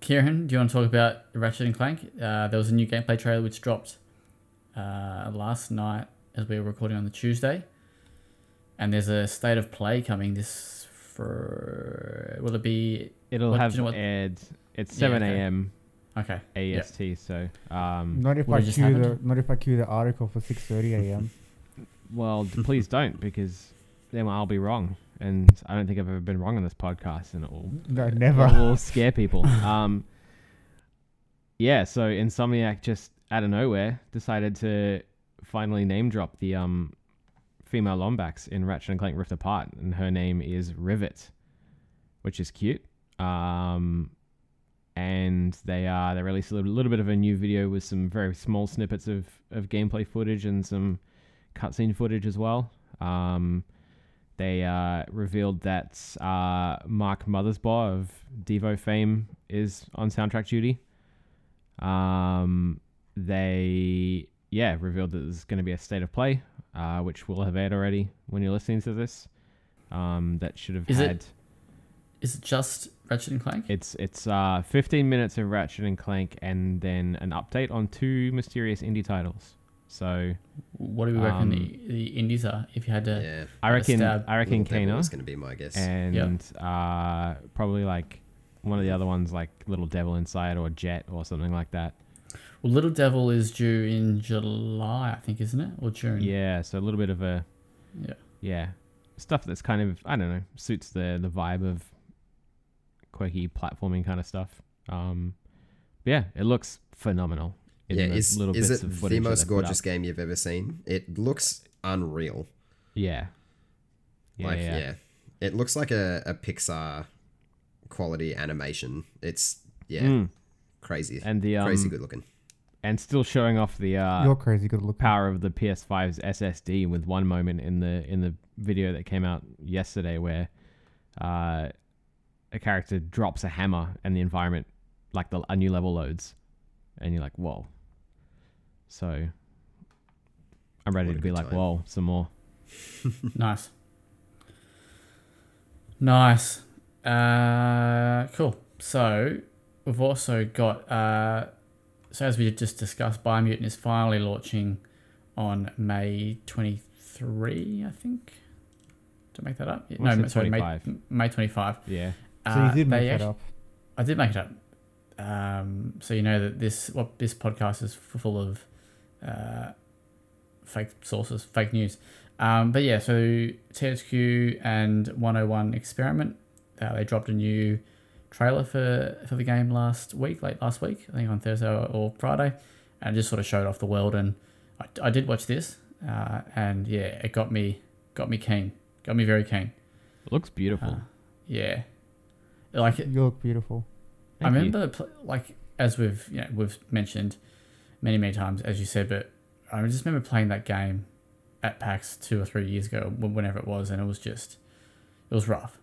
Kieran, do you want to talk about Ratchet and Clank? Uh, there was a new gameplay trailer which dropped uh, last night as we were recording on the Tuesday, and there's a state of play coming this for. Will it be It'll what- have you know what- aired. It's 7 okay. a.m. okay? AST. So, um, Not if I just cue the not if I cue the article for six thirty a.m. *laughs* well, please don't because then I'll be wrong, and I don't think I've ever been wrong on this podcast, and it will No, It never. will scare people. *laughs* Um, yeah, so Insomniac just out of nowhere decided to finally name drop the um, female Lombax in Ratchet and Clank Rift Apart, and her name is Rivet, which is cute. Um, and they uh, they released a little, little bit of a new video with some very small snippets of, of gameplay footage and some cutscene footage as well. Um, they uh, revealed that uh, Mark Mothersbaugh of Devo fame is on soundtrack duty. Um, they yeah revealed that there's going to be a state of play, uh, which will have aired already when you're listening to this. Um, that should have Is had Is it just Ratchet and Clank? it's it's uh 15 minutes of Ratchet and Clank and then an update on two mysterious indie titles. So What do we reckon the, Um, the indies are? If you had to, Yeah. I reckon stab. I reckon Little is going to be my guess. and uh probably like one of the other ones like Little Devil Inside or Jet or something like that. well, Little Devil is due in July, I think, isn't it, or June? Yeah, so a little bit of a Yeah. yeah stuff that's kind of I don't know suits the the vibe of quirky platforming kind of stuff. Um, but yeah, it looks phenomenal. In yeah, the is, little is bits it of the most gorgeous game you've ever seen? It looks unreal. Yeah. Yeah, like, yeah. yeah. It looks like a, a Pixar quality animation. It's Yeah, Mm. crazy, And the um, crazy good looking. and still showing off the uh, You're crazy good looking. power of the PS5's SSD with one moment in the in the video that came out yesterday where uh, a character drops a hammer and the environment like the a new level loads and you're like whoa so i'm ready What to be like time. whoa some more *laughs* Nice. Nice. Uh, cool. So we've also got uh, so as we just discussed, Biomutant is finally launching on May twenty three, I think. To make that up? Yeah, What's no, it, sorry, May 25? May twenty five. yeah So you did make they that actu- up. I did make it up. Um, so you know that this what this podcast is full of uh, fake sources, fake news. Um, but yeah, so THQ and 101 Experiment, uh, they dropped a new trailer for for the game last week, late last week, I think on Thursday or, or Friday, and just sort of showed off the world. And I, I did watch this, uh, and yeah, it got me got me keen, got me very keen. it looks beautiful Uh, yeah, like it, You look beautiful. I Thank you. remember, pl- like as we've you know we've mentioned many many times, as you said, but I just remember playing that game at PAX two or three years ago, whenever it was, and it was just it was rough.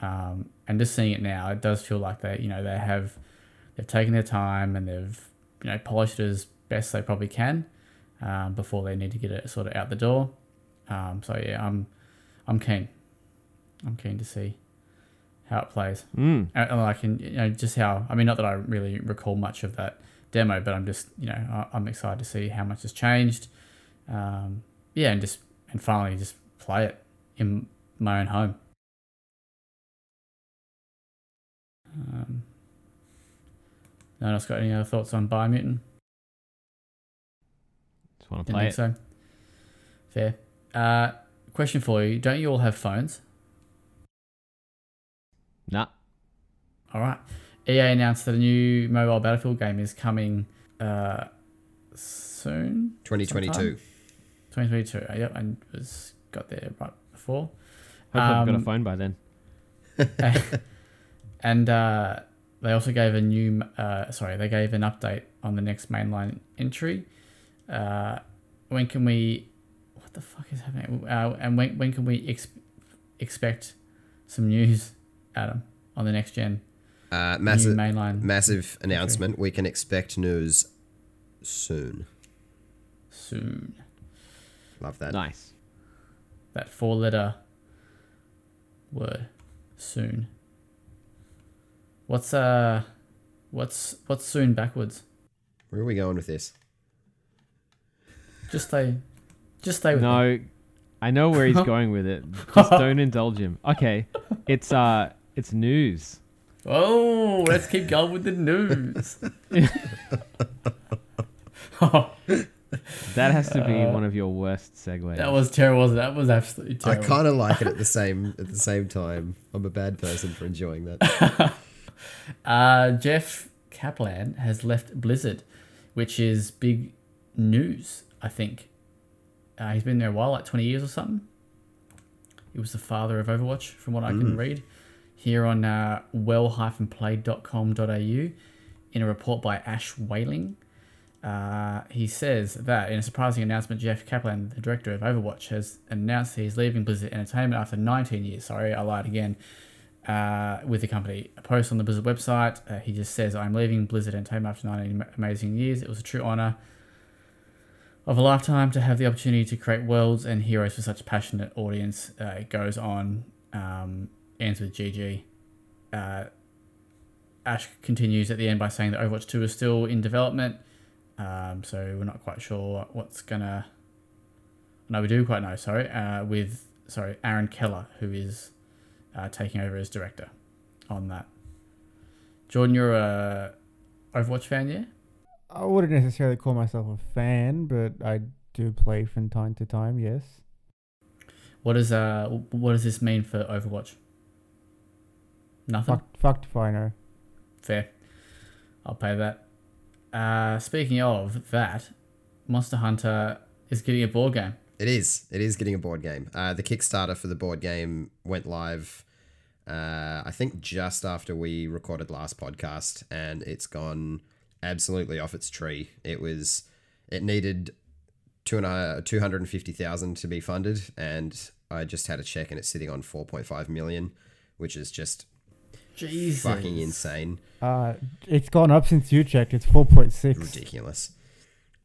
Um, and just seeing it now, it does feel like they you know they have they've taken their time and they've you know polished it as best they probably can um, before they need to get it sort of out the door. Um, so yeah, I'm I'm keen. I'm keen to see how it plays. mm. And, and like, and, you know, just how I mean, not that I really recall much of that demo, but I'm just, you know, I'm excited to see how much has changed. Um, yeah, and just and finally just play it in my own home. Um, no one else got any other thoughts on Biomutant? just want to play it so. Fair. Uh, question for you: Don't you all have phones? nah All right. EA announced that a new mobile Battlefield game is coming uh, soon. 2022. sometime. 2022. Uh, Yep, I was got there right before. hopefully i've got a Um, phone by then *laughs* and uh, they also gave a new, uh, sorry, they gave an update on the next mainline entry. Uh, when can we? What the fuck is happening? Uh, and when when can we ex- expect some news, Adam, on the next gen Uh, massive, mainline massive announcement. We can expect news soon. soon? Love that. nice That four letter word, soon. What's uh, what's what's soon backwards? Where are we going with this? Just stay, just stay with me. no i know where he's *laughs* going with it just don't *laughs* indulge him okay it's uh it's news Oh, let's keep going with the news. that has to be one of your worst segues that was terrible. That was absolutely terrible. I kind of like it at the *laughs* same at the same time. I'm a bad person for enjoying that. *laughs* Uh, Jeff Kaplan has left Blizzard, which is big news. I think uh, he's been there a while, like twenty years or something. He was the father of Overwatch, from what I can read here on uh, well-played.com.au in a report by Ash Whaling. Uh, he says that in a surprising announcement, Jeff Kaplan, the director of Overwatch, has announced he's leaving Blizzard Entertainment after 19 years. Sorry, I lied again. Uh, with the company, a post on the Blizzard website, uh, he just says, "I'm leaving Blizzard Entertainment after 19 amazing years. It was a true honor of a lifetime to have the opportunity to create worlds and heroes for such a passionate audience." Uh, it goes on, um, ends with GG. Uh, Ash continues at the end by saying that Overwatch 2 is still in development. Um, so we're not quite sure what's gonna. No, we do quite know. Sorry, uh, with sorry Aaron Keller, who is uh, taking over as director on that. Jordan, you're a Overwatch fan, yeah? I wouldn't necessarily call myself a fan, but I do play from time to time. Yes. What does uh what does this mean for Overwatch? Nothing. Fuck, fucked if I know. Fair. I'll pay that. Uh, speaking of that, Monster Hunter is getting a board game. It is. It is getting a board game. Uh, the Kickstarter for the board game went live uh, I think just after we recorded last podcast, and it's gone absolutely off its tree. It was, it needed two and a, 250,000 to be funded, and I just had a check and it's sitting on 4.5 million, which is just Jesus. fucking insane. Uh, it's gone up since you checked. It's four point six. ridiculous.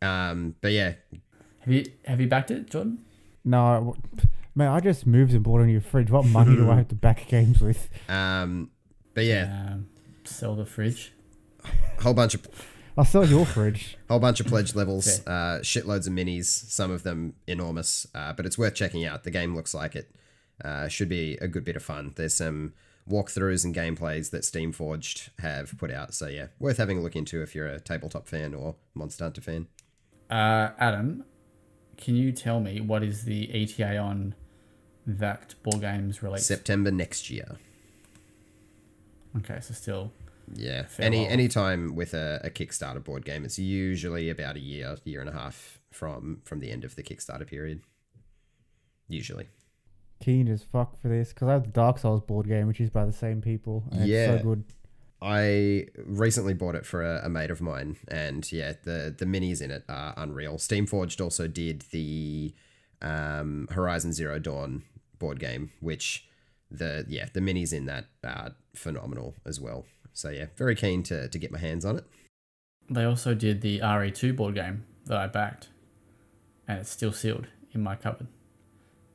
Um, but yeah, Have you have you backed it, Jordan? No, man, I just moved and bought a new fridge. What money do I *laughs* have to back games with? um, but yeah, Um, sell the fridge. whole bunch of I'll sell your fridge. *laughs* whole bunch of pledge levels, uh, shitloads of minis, some of them enormous, uh, but it's worth checking out. The game looks like it uh, should be a good bit of fun. There's some walkthroughs and gameplays that Steamforged have put out, so yeah, worth having a look into if you're a tabletop fan or Monster Hunter fan. Uh, Adam, can you tell me what is the ETA on that board game's release? September next year. Okay, so still Yeah, any any time with a, a Kickstarter board game, it's usually about a year, year and a half from from the end of the Kickstarter period. Usually, Keen as fuck for this because I have the Dark Souls board game, which is by the same people. And Yeah. It's so good. I recently bought it for a, a mate of mine, and yeah, the the minis in it are unreal. Steamforged also did the um, Horizon Zero Dawn board game, which the yeah the minis in that are phenomenal as well. So yeah, very keen to to get my hands on it. They also did the RE2 board game that I backed, and it's still sealed in my cupboard.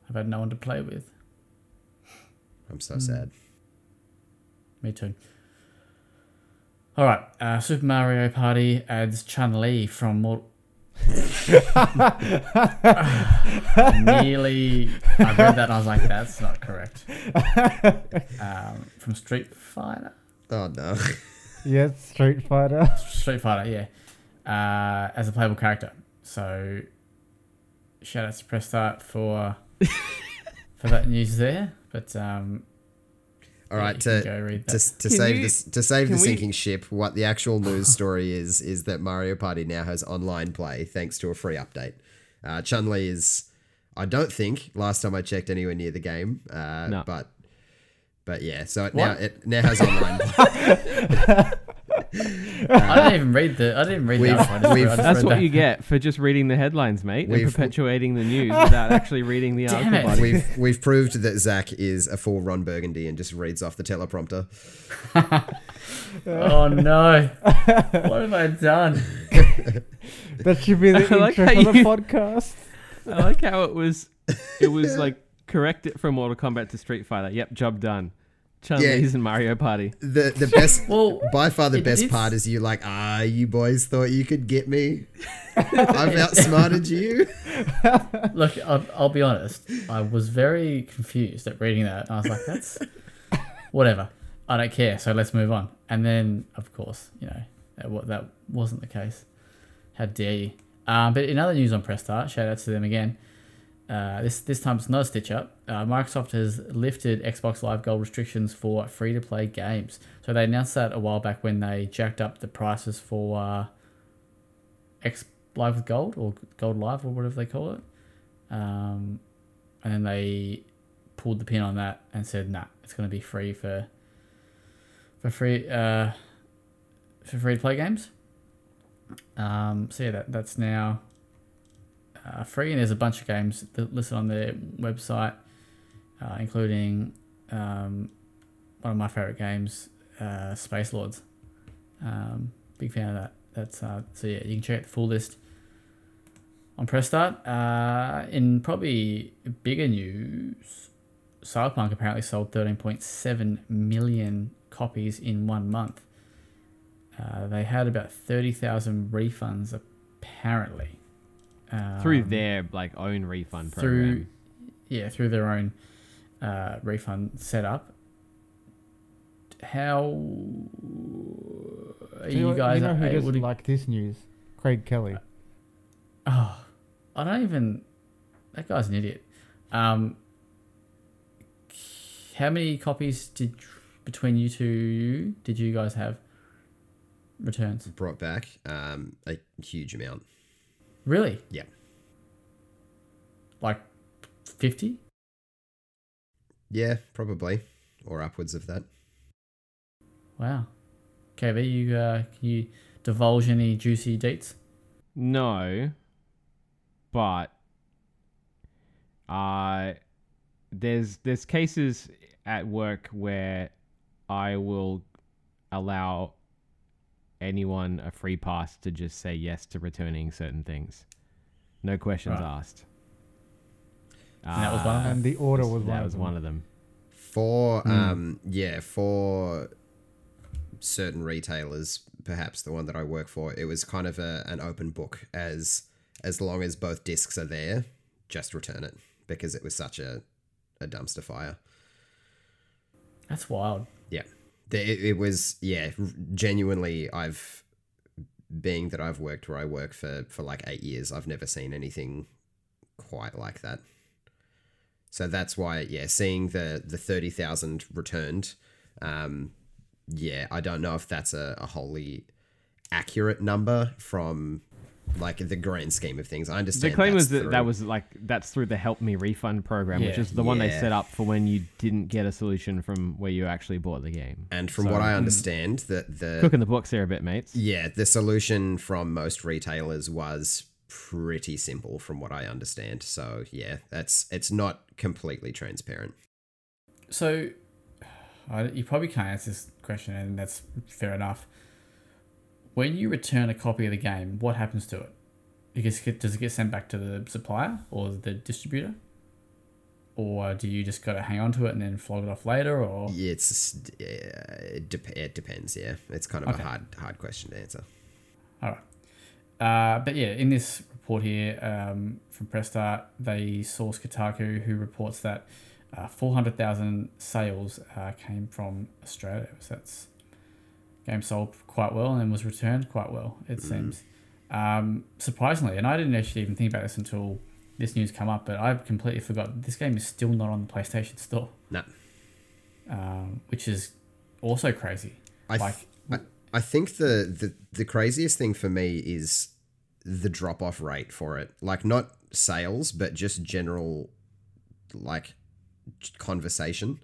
I've had no one to play with. I'm so sad. Me too. All right, uh, Super Mario Party adds Chun Li from Mortal. *laughs* Nearly, I read that and I was like, that's not correct. Um, from Street Fighter. Oh no. Yeah, Street Fighter. Street Fighter, yeah. Uh, as a playable character. So, shout out to Press Start for *laughs* for that news there. But um, All yeah, right, you can to go read to, that. to Can save you- this to save the can we- sinking ship, what the actual news *laughs* story is is that Mario Party now has online play thanks to a free update. Uh, Chun Li is, I don't think last time I checked anywhere near the game, uh, No. but but yeah, so it now it now has online. *laughs* play. I didn't even read the. I didn't read We've- the article. We've- I That's read what that. you *laughs* get for just reading the headlines, mate, and We've- perpetuating the news *laughs* without actually reading the Damn article. it. we've we've proved that Zach is a full Ron Burgundy and just reads off the teleprompter. *laughs* Oh no! what have I done? That should be the I like intro how for the you- podcast. I like how it was. It was like correct it from Mortal Kombat to Street Fighter. Yep, job done. Chun Yeah. Li's in Mario Party. The the best *laughs* Well, by far the best it's- part is you like ah you boys thought you could get me. *laughs* I've outsmarted you. *laughs* Look, I'll, I'll be honest. I was very confused at reading that. I was like, "That's whatever. I don't care. So let's move on." And then, of course, you know that that wasn't the case. How dare you? Um, but in other news on Press Start, shout out to them again. Uh, this this time it's not a stitch up. Uh, Microsoft has lifted Xbox Live Gold restrictions for free to play games. So they announced that a while back when they jacked up the prices for uh, X Live with Gold or Gold Live or whatever they call it. Um, and then they pulled the pin on that and said, "Nah, it's going to be free for for free uh, for free to play games." Um, so yeah, that that's now uh, free, and there's a bunch of games that listed on their website, uh, including um, one of my favorite games, uh, Space Lords. Um, big fan of that. That's uh, so yeah, you can check out the full list on Press Start. Uh, in probably bigger news, Cyberpunk apparently sold 13.7 million copies in one month. Uh, they had about 30,000 refunds apparently. Um, through their like own refund through program. yeah through their own uh, refund setup. How are Do you, guys you know who able doesn't to like this news? Craig Kelly. Oh, I don't even. That guy's an idiot. Um, how many copies did between you two did you guys have returns? Brought back um, a huge amount. Really? Yeah. Like fifty? Yeah, probably. or upwards of that. Wow. KB, you uh, can you divulge any juicy deets? No, but uh, there's there's cases at work where I will allow anyone a free pass to just say yes to returning certain things, no questions Right. asked. And that was one of Uh, And the order was that one. was of one them. of them. For um yeah, for certain retailers, perhaps the one that I work for, it was kind of a, an open book as as long as both discs are there, just return it because it was such a, a dumpster fire. That's wild. It, it was yeah, genuinely I've being that I've worked where I work for for like 8 years, I've never seen anything quite like that. So that's why yeah, seeing the the 30,000 returned um yeah, I don't know if that's a, a wholly accurate number from like the grand scheme of things. I understand. The claim was that's that that was like that's through the Help Me Refund program, which is the one they set up for when you didn't get a solution from where you actually bought the game. and from So, what I mm. understand that the Cooking the books there a bit, mates. Yeah, the solution from most retailers was pretty simple from what I understand. So, yeah, that's it's not completely transparent. So, you probably can't answer this question, and that's fair enough. When you return a copy of the game, what happens to it? It gets, does it get sent back to the supplier or the distributor? Or do you just got to hang on to it and then flog it off later? Or Yeah, It's just, yeah, it, dep- it depends, yeah. It's kind of Okay. a hard hard question to answer. All right. Uh, but yeah, in this report here um, from Press Start, they source Kotaku, who reports that uh, 400,000 sales uh, came from Australia. So that's game sold quite well and was returned quite well, it seems. Um, surprisingly, and I didn't actually even think about this until this news come up, but I completely forgot this game is still not on the PlayStation Store, No. um, which is also crazy. I, like, th- I, I think the, the, the craziest thing for me is the drop off rate for it. Like, not sales, but just general, like, conversation.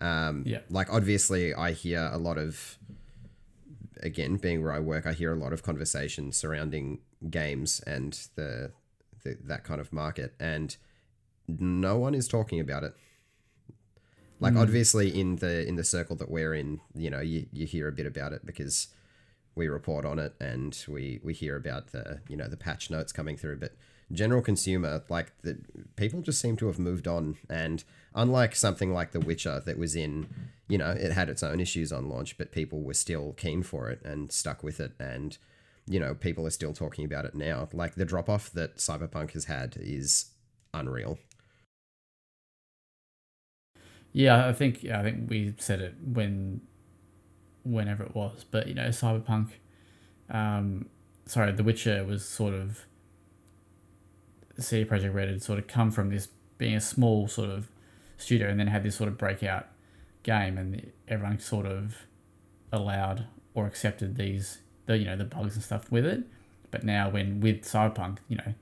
Um, Yeah. Like, obviously, I hear a lot of, again, being where I work, I hear a lot of conversation surrounding games and the, the that kind of market, and no one is talking about it. Like hmm. obviously in the in the circle that we're in, you know, you, you hear a bit about it because we report on it and we we hear about the you know the patch notes coming through but general consumer like the people just seem to have moved on and unlike something like the witcher that was in you know it had its own issues on launch but people were still keen for it and stuck with it. And you know people are still talking about it now. Like the drop off that cyberpunk has had is unreal. Yeah, I think yeah, I think we said it when whenever it was, but you know, Cyberpunk um sorry, The Witcher was sort of CD Projekt Red had sort of come from this being a small sort of studio and then had this sort of breakout game and everyone sort of allowed or accepted these the you know the bugs and stuff with it. But now when with cyberpunk you know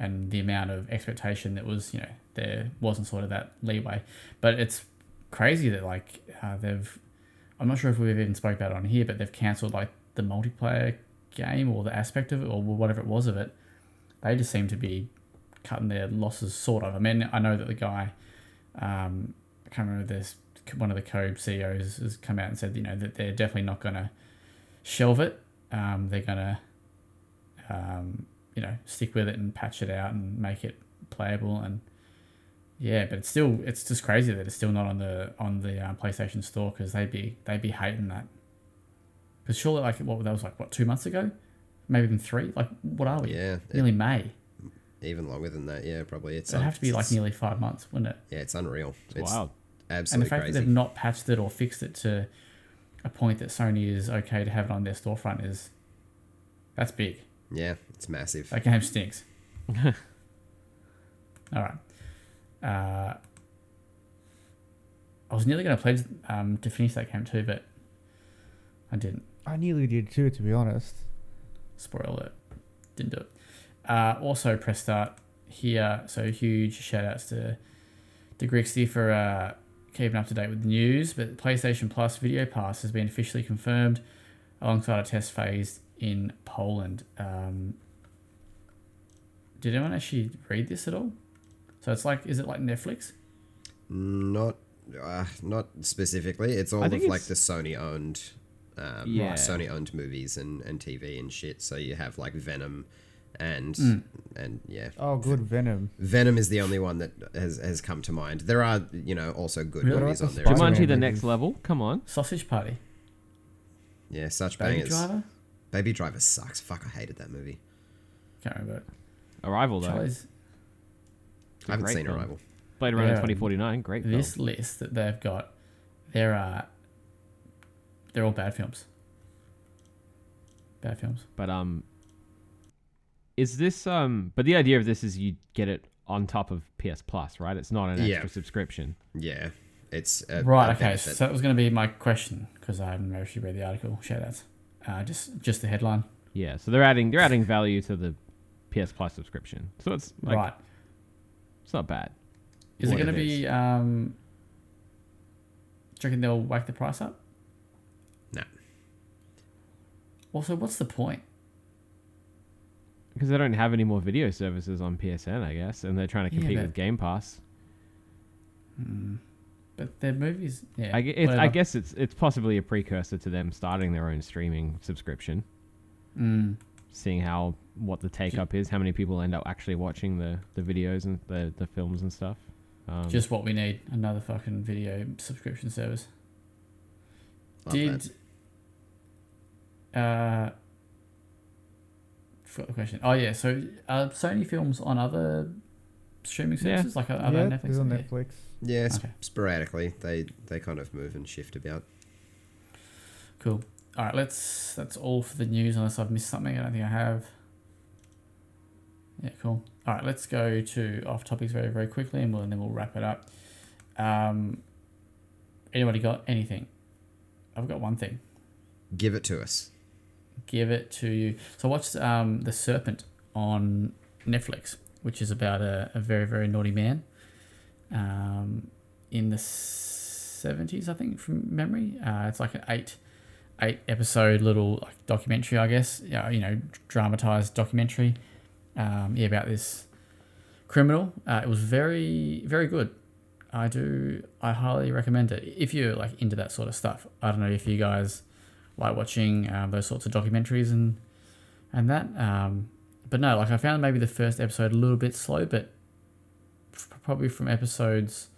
and the amount of expectation that was you know there wasn't sort of that leeway. But it's crazy that like uh, they've i'm not sure if we've even spoke about it on here but they've cancelled like the multiplayer game or the aspect of it or whatever it was of it. They just seem to be cutting their losses sort of. I mean i know that the guy um, i can't remember this one of the code ceos has come out and said you know that they're definitely not going to shelve it. Um, they're going to um, you know stick with it and patch it out and make it playable. And yeah but it's still it's just crazy that it's still not on the on the uh, PlayStation store because they'd be they'd be hating that. Because surely like what that was like what two months ago? Maybe even three? Like what are we? Yeah. Nearly May even longer than that yeah probably it's it'd have to be like nearly five months wouldn't it yeah it's unreal It's wild. and the absolutely fact that they've not patched it or fixed it to a point that Sony is okay to have it on their storefront is that's big yeah it's massive That game stinks. *laughs* All right. Uh, I was nearly going to pledge um, to finish that game too, but I didn't. I nearly did too, to be honest. Spoiler alert. Didn't do it. Uh, also, press start here. So huge shout outs to to Grixie for uh, keeping up to date with the news, but PlayStation Plus Video Pass has been officially confirmed alongside a test phase in Poland. Um, did anyone actually read this at all? So it's like, is it like Netflix? Not, uh, not specifically. It's all of think like the Sony owned, um, Yeah. Sony owned movies and, and TV and shit. So you have like Venom, and Mm. and yeah, Oh, good Venom. Venom is the only one that has has come to mind. There are you know also good Really? movies on there. the as well. Jumanji, the next level. Come on. Sausage Party, Yeah, such Baby bangers. Driver. Baby Driver sucks. Fuck, I hated that movie. Can't remember. it. Arrival though. Charlie's, I haven't seen film. Arrival. Blade Runner Yeah. 2049. Great film. this list that they've got, there are, they're all bad films. Bad films. But um, is this um? But the idea of this is you get it on top of PS Plus, right? It's not an Yeah. extra subscription. Yeah, it's a, Right. a Okay. benefit. So that was going to be my question because I haven't actually read the article. Shout outs. Uh, just just the headline. Yeah, so they're adding they're adding value to the PS Plus subscription. So it's like right. it's not bad. Is it going to be? Um, do you reckon they'll whack the price up? No. Also, what's the point? Because they don't have any more video services on PSN, I guess, and they're trying to Yeah, compete but- with Game Pass. But their movies, yeah. I, gue- it's, I guess it's it's possibly a precursor to them starting their own streaming subscription, Mm. seeing how what the take up is, how many people end up actually watching the, the videos and the, the films and stuff. Um, Just what we need. Another fucking video subscription service. Love Did that. uh forgot the question. Oh yeah, so are Sony films on other streaming Yeah. services like other yeah, Netflix? it's on Yeah. Netflix. Yeah, sp- Okay. sporadically they they kind of move and shift about. Cool. All right, let's. That's all for the news. Unless I've missed something, I don't think I have. Yeah, cool. All right, let's go to off topics very very quickly, and, we'll, and then we'll wrap it up. Um, anybody got anything? I've got one thing. Give it to us. Give it to you. So I watched um, The Serpent on Netflix, which is about a, a very, very naughty man um, in the 70s, I think, from memory. Uh, it's like an eight eight episode little like documentary, I guess, yeah, you know, dramatized documentary um, yeah, about this criminal. Uh, it was very, very good. I do, I highly recommend it if you're like into that sort of stuff. I don't know if you guys like watching um, those sorts of documentaries and and that. Um, but no, like I found maybe the first episode a little bit slow, but f- probably from episodes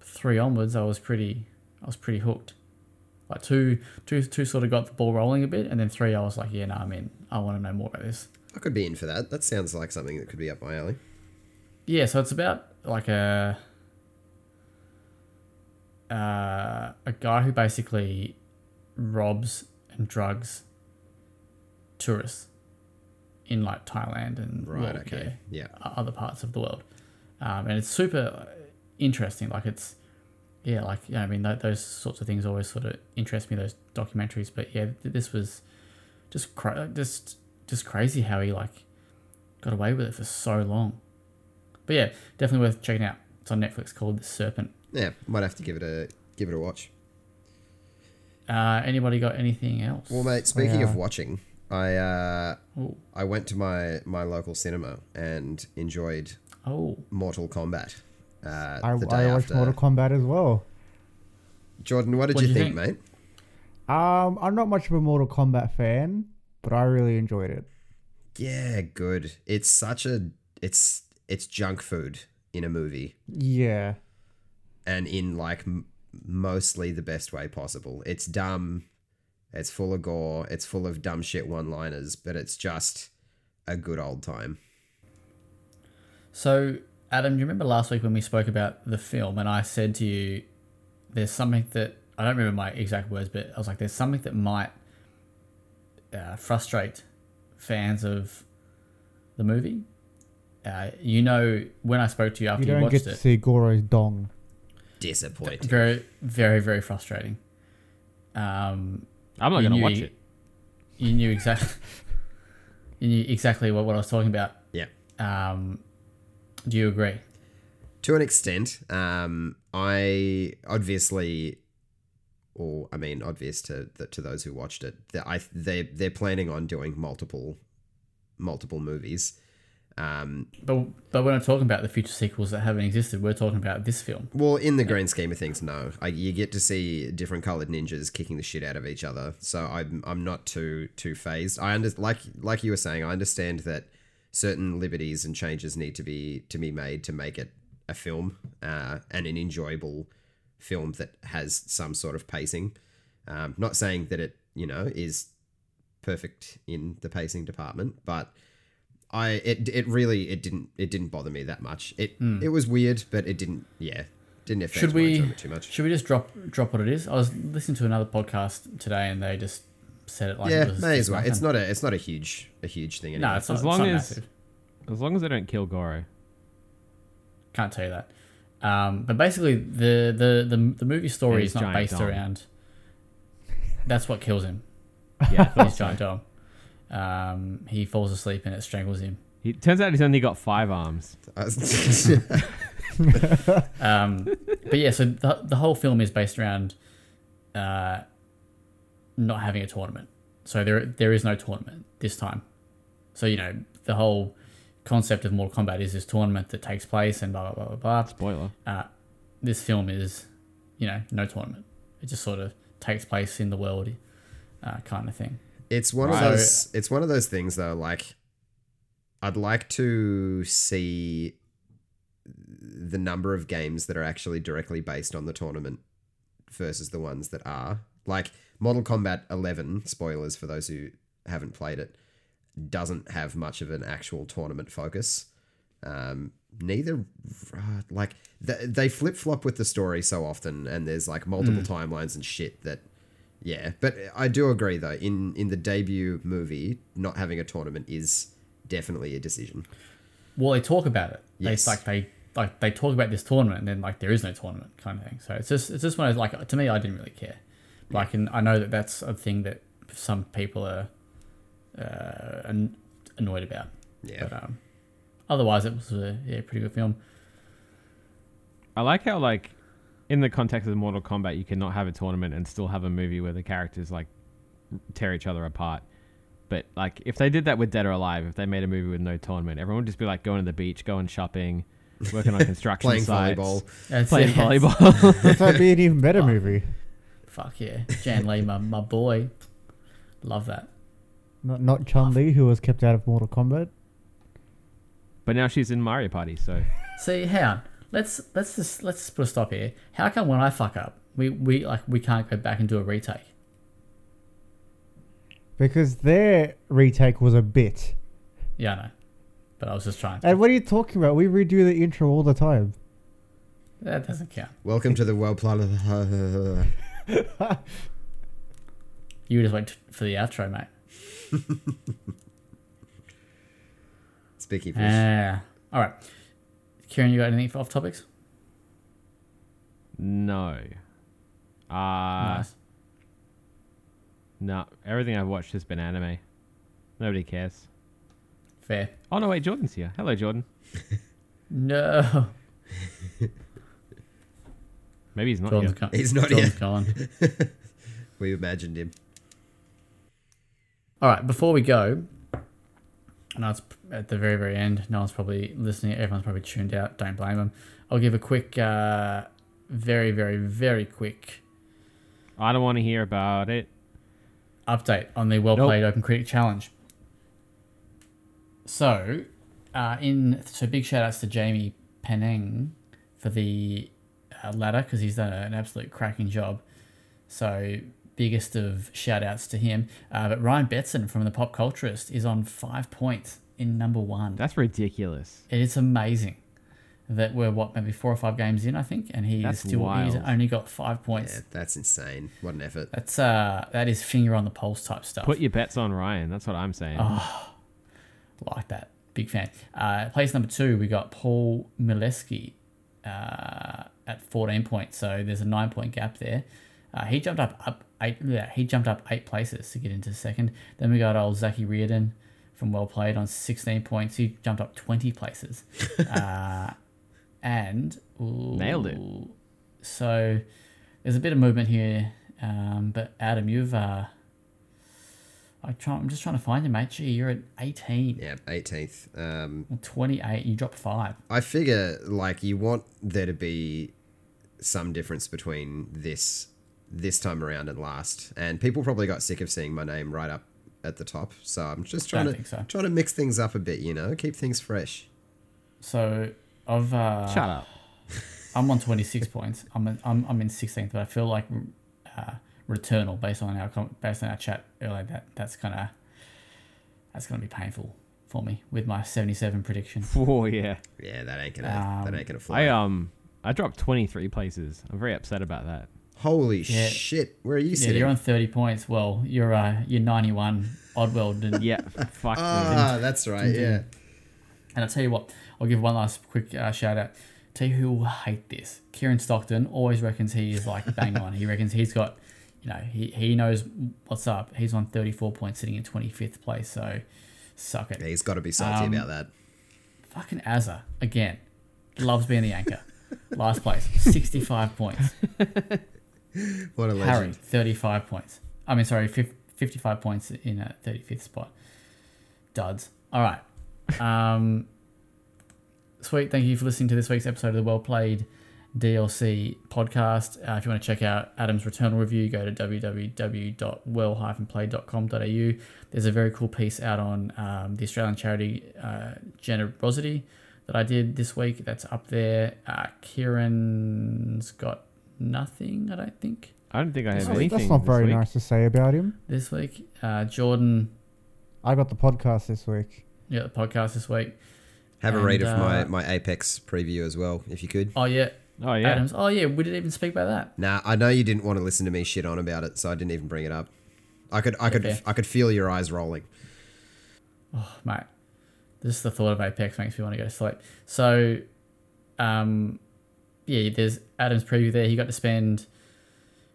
three onwards, I was pretty I was pretty hooked. Like two, two, two sort of got the ball rolling a bit, and then three, I was like, yeah, no, I'm in. I want to know more about this. I could be in for that. That sounds like something that could be up my alley. Yeah, so it's about like a uh, a guy who basically robs and drugs tourists in like Thailand and Right. well, okay. Yeah. yeah, other parts of the world, um, and it's super interesting. Like it's yeah, like yeah, I mean th- those sorts of things always sort of interest me. Those documentaries, but yeah, th- this was just cra- just just crazy how he like got away with it for so long. But yeah, definitely worth checking out. It's on Netflix called The Serpent. Yeah. Might have to give it a give it a watch. Uh, anybody got anything else? Well, mate. Speaking Yeah. of watching, I uh, I went to my my local cinema and enjoyed oh, Mortal Kombat. Uh, I, the day I watched after. Mortal Kombat as well. Jordan, what did What'd you you think, think? mate? Um, I'm not much of a Mortal Kombat fan, but I really enjoyed it. Yeah, good. It's such a it's it's junk food in a movie Yeah, and in like m- mostly the best way possible. It's dumb. It's full of gore. It's full of dumb shit one-liners, but it's just a good old time. So, Adam, do you remember last week when we spoke about the film and I said to you, there's something that, I don't remember my exact words, but I was like, there's something that might uh, frustrate fans of the movie? Uh, you know, when I spoke to you after you you, don't watched get to it, see Goro's dong. Disappointing. very, very, very frustrating. Um, I'm not gonna watch it. you knew exactly, *laughs* you knew exactly what, what I was talking about. Yeah. Um, do you agree? To an extent, um, I obviously, or I mean, obvious to the, to those who watched it, that I they they're planning on doing multiple multiple movies. Um, But but we're not talking about the future sequels that haven't existed. We're talking about this film. well, in the grand scheme of things, no. I, you get to see different colored ninjas kicking the shit out of each other, so I'm I'm not too too phased. I under like like you were saying, I understand that certain liberties and changes need to be to be made to make it a film uh, and an enjoyable film that has some sort of pacing. Um, not saying that it you know is perfect in the pacing department, but I it it really it didn't it didn't bother me that much. It it was weird, but it didn't yeah didn't affect Should my we enjoyment too much. should we just drop drop what it is? I was listening to another podcast today, and they just said it like yeah, it was may as well. nothing. It's not a it's not a huge a huge thing anymore. no, it's not, As it's long not as- massive. As long as they don't kill Goro. Can't tell you that. Um, but basically, the, the, the, the movie story is not based dong. around. That's what kills him. Yeah, *laughs* I His giant dog. Um, he falls asleep and it strangles him. He turns out he's only got five arms. *laughs* Um, but yeah, so the, the whole film is based around uh, not having a tournament. So there there is no tournament this time. So you know the whole concept of Mortal Kombat is this tournament that takes place and blah blah blah blah blah. Spoiler. uh, this film is, you know, no tournament. It just sort of takes place in the world, uh, kind of thing. It's one Right. of those. It's one of those things though. Like, I'd like to see the number of games that are actually directly based on the tournament versus the ones that are. Like Mortal Kombat 11. Spoilers for those who haven't played it. Doesn't have much of an actual tournament focus. Um, neither, uh, like th- they flip flop with the story so often, and there's like multiple timelines and shit that yeah, but I do agree though. In in the debut movie, not having a tournament is definitely a decision. Well, they talk about it. They, Yes. like they like they talk about this tournament, and then like there is no tournament, kind of thing. So it's just it's just one of like to me, I didn't really care. Like, and I know that that's a thing that some people are uh, annoyed about. Yeah. But um, otherwise, it was a yeah pretty good film. I like how like in the context of Mortal Kombat, you cannot have a tournament and still have a movie where the characters like tear each other apart. But like if they did that with Dead or Alive, if they made a movie with no tournament, everyone would just be like going to the beach, going shopping, working on *laughs* construction Playing sites, volleyball. That's playing it. volleyball. That'd be an even better movie. Fuck yeah, Jann Lee, my, my boy, love that. Not not Chun Li, who was kept out of Mortal Kombat. but now she's in Mario Party, so See, hang on. Let's let's just let's just put a stop here. How come when I fuck up, we we like we can't go back and do a retake? Because their retake was a bit. Yeah, I know. But I was just trying. And what are you talking about? We redo the intro all the time. That doesn't count. Welcome to the world plan. *laughs* You just wait for the outro, mate. *laughs* Speaking fish. Ah, all right. Kieran, you got anything for off topics? no. Uh nice. no. Everything I've watched has been anime. Nobody cares. Fair. Oh no, wait, Jordan's here. Hello, Jordan. *laughs* No. *laughs* Maybe he's not Jordan's here. gone. He's not Jordan's here. gone. *laughs* We imagined him. All right. Before we go, I know it's at the very very end. No one's probably listening. Everyone's probably tuned out. Don't blame them. I'll give a quick, uh, very very very quick I don't want to hear about it. update on the well played Open Critic Challenge. So, uh, in so big shout outs to Jamie Penang for the uh, ladder because he's done an absolute cracking job. So biggest of shout outs to him. Uh, but Ryan Betson from the Pop Culturist is on five points in number one. That's ridiculous. It is amazing that we're what maybe four or five games in, I think, and he's That's still he's only got five points. Yeah, that's insane. What an effort. That's uh that is finger on the pulse type stuff. Put your bets on Ryan. That's what I'm saying. Oh. like that. Big fan. Uh, place number two, we got Paul Mileski uh, at 14 points. So there's a nine point gap there. Uh, he jumped up up eight. Yeah, he jumped up eight places to get into second. Then we got old Zachy Reardon from Well Played on 16 points. He jumped up 20 places. *laughs* uh, and ooh, Nailed it. So there's a bit of movement here, um, but Adam, you've uh, I try, I'm just trying to find you, mate. Gee, you're at 18, Yeah, 18th. Um, 28. You dropped five. I figure like you want there to be some difference between this this time around and last, and people probably got sick of seeing my name right up at the top. So I'm just trying Don't to so. trying to mix things up a bit, you know, keep things fresh. So I've uh, Shut up. *laughs* I'm on 26 points. I'm in, I'm I'm in 16th, but I feel like uh, Returnal based on our based on our chat earlier that that's gonna that's gonna be painful for me with my 77 prediction. *laughs* Oh yeah. Yeah, that ain't gonna Um, that ain't gonna fly. I um I dropped 23 places. I'm very upset about that. Holy Yeah. shit! Where are you sitting? Yeah, you're on 30 points. Well, you're uh you're 91. Oddworld didn't. Yeah. fuck. me. ah, that's right. Yeah. And I'll tell you what, I'll give one last quick uh, shout out. Tell you who will hate this. Kieran Stockton always reckons he is like bang on. He reckons he's got, you know, he, he knows what's up. He's on 34 points sitting in 25th place. So suck it. He's got to be salty Um, about that. Fucking Azza, again, loves being the anchor. *laughs* Last place, 65 points. *laughs* *laughs* What a legend. Harry, 35 points. I mean, sorry, 55 points in a 35th spot. Duds. All right. *laughs* Um, sweet. Thank you for listening to this week's episode of the Well Played DLC podcast. Uh, if you want to check out Adam's Returnal review, go to www.well-played.com.au. There's a very cool piece out on um, the Australian charity uh, Generosity that I did this week. That's up there. Uh, Kieran's got nothing, I don't think. I don't think I have That's- anything. That's not this very week. nice to say about him. this week. Uh, Jordan, I got the podcast this week. yeah, the podcast this week. Have a read of my, uh, my Apex preview as well, if you could. Oh yeah, Oh yeah. Adams. Oh yeah, we didn't even speak about that. Nah, I know you didn't want to listen to me shit on about it, so I didn't even bring it up. I could, I could, Okay. I could feel your eyes rolling. Oh mate, just the thought of Apex makes me want to go to sleep. So, um, yeah, there's Adam's preview there. He got to spend.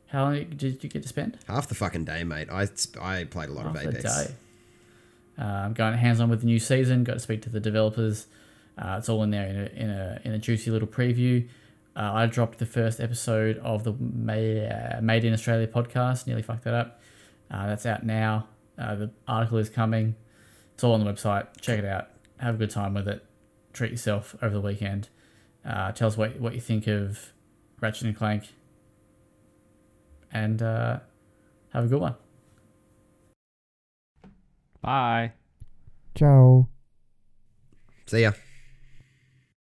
How long did you get to spend? Half the fucking day, mate. I, I played a lot of Half a Apex. day. Um, going hands on with the new season. Got to speak to the developers. Uh, it's all in there in a in a in a juicy little preview. Uh, I dropped the first episode of the Made, uh, Made in Australia podcast. Nearly fucked that up. Uh, that's out now. Uh, the article is coming. It's all on the website. Check it out. Have a good time with it. Treat yourself over the weekend. Uh, tell us what what you think of Ratchet and Clank. And uh, have a good one. Bye. Ciao. See ya.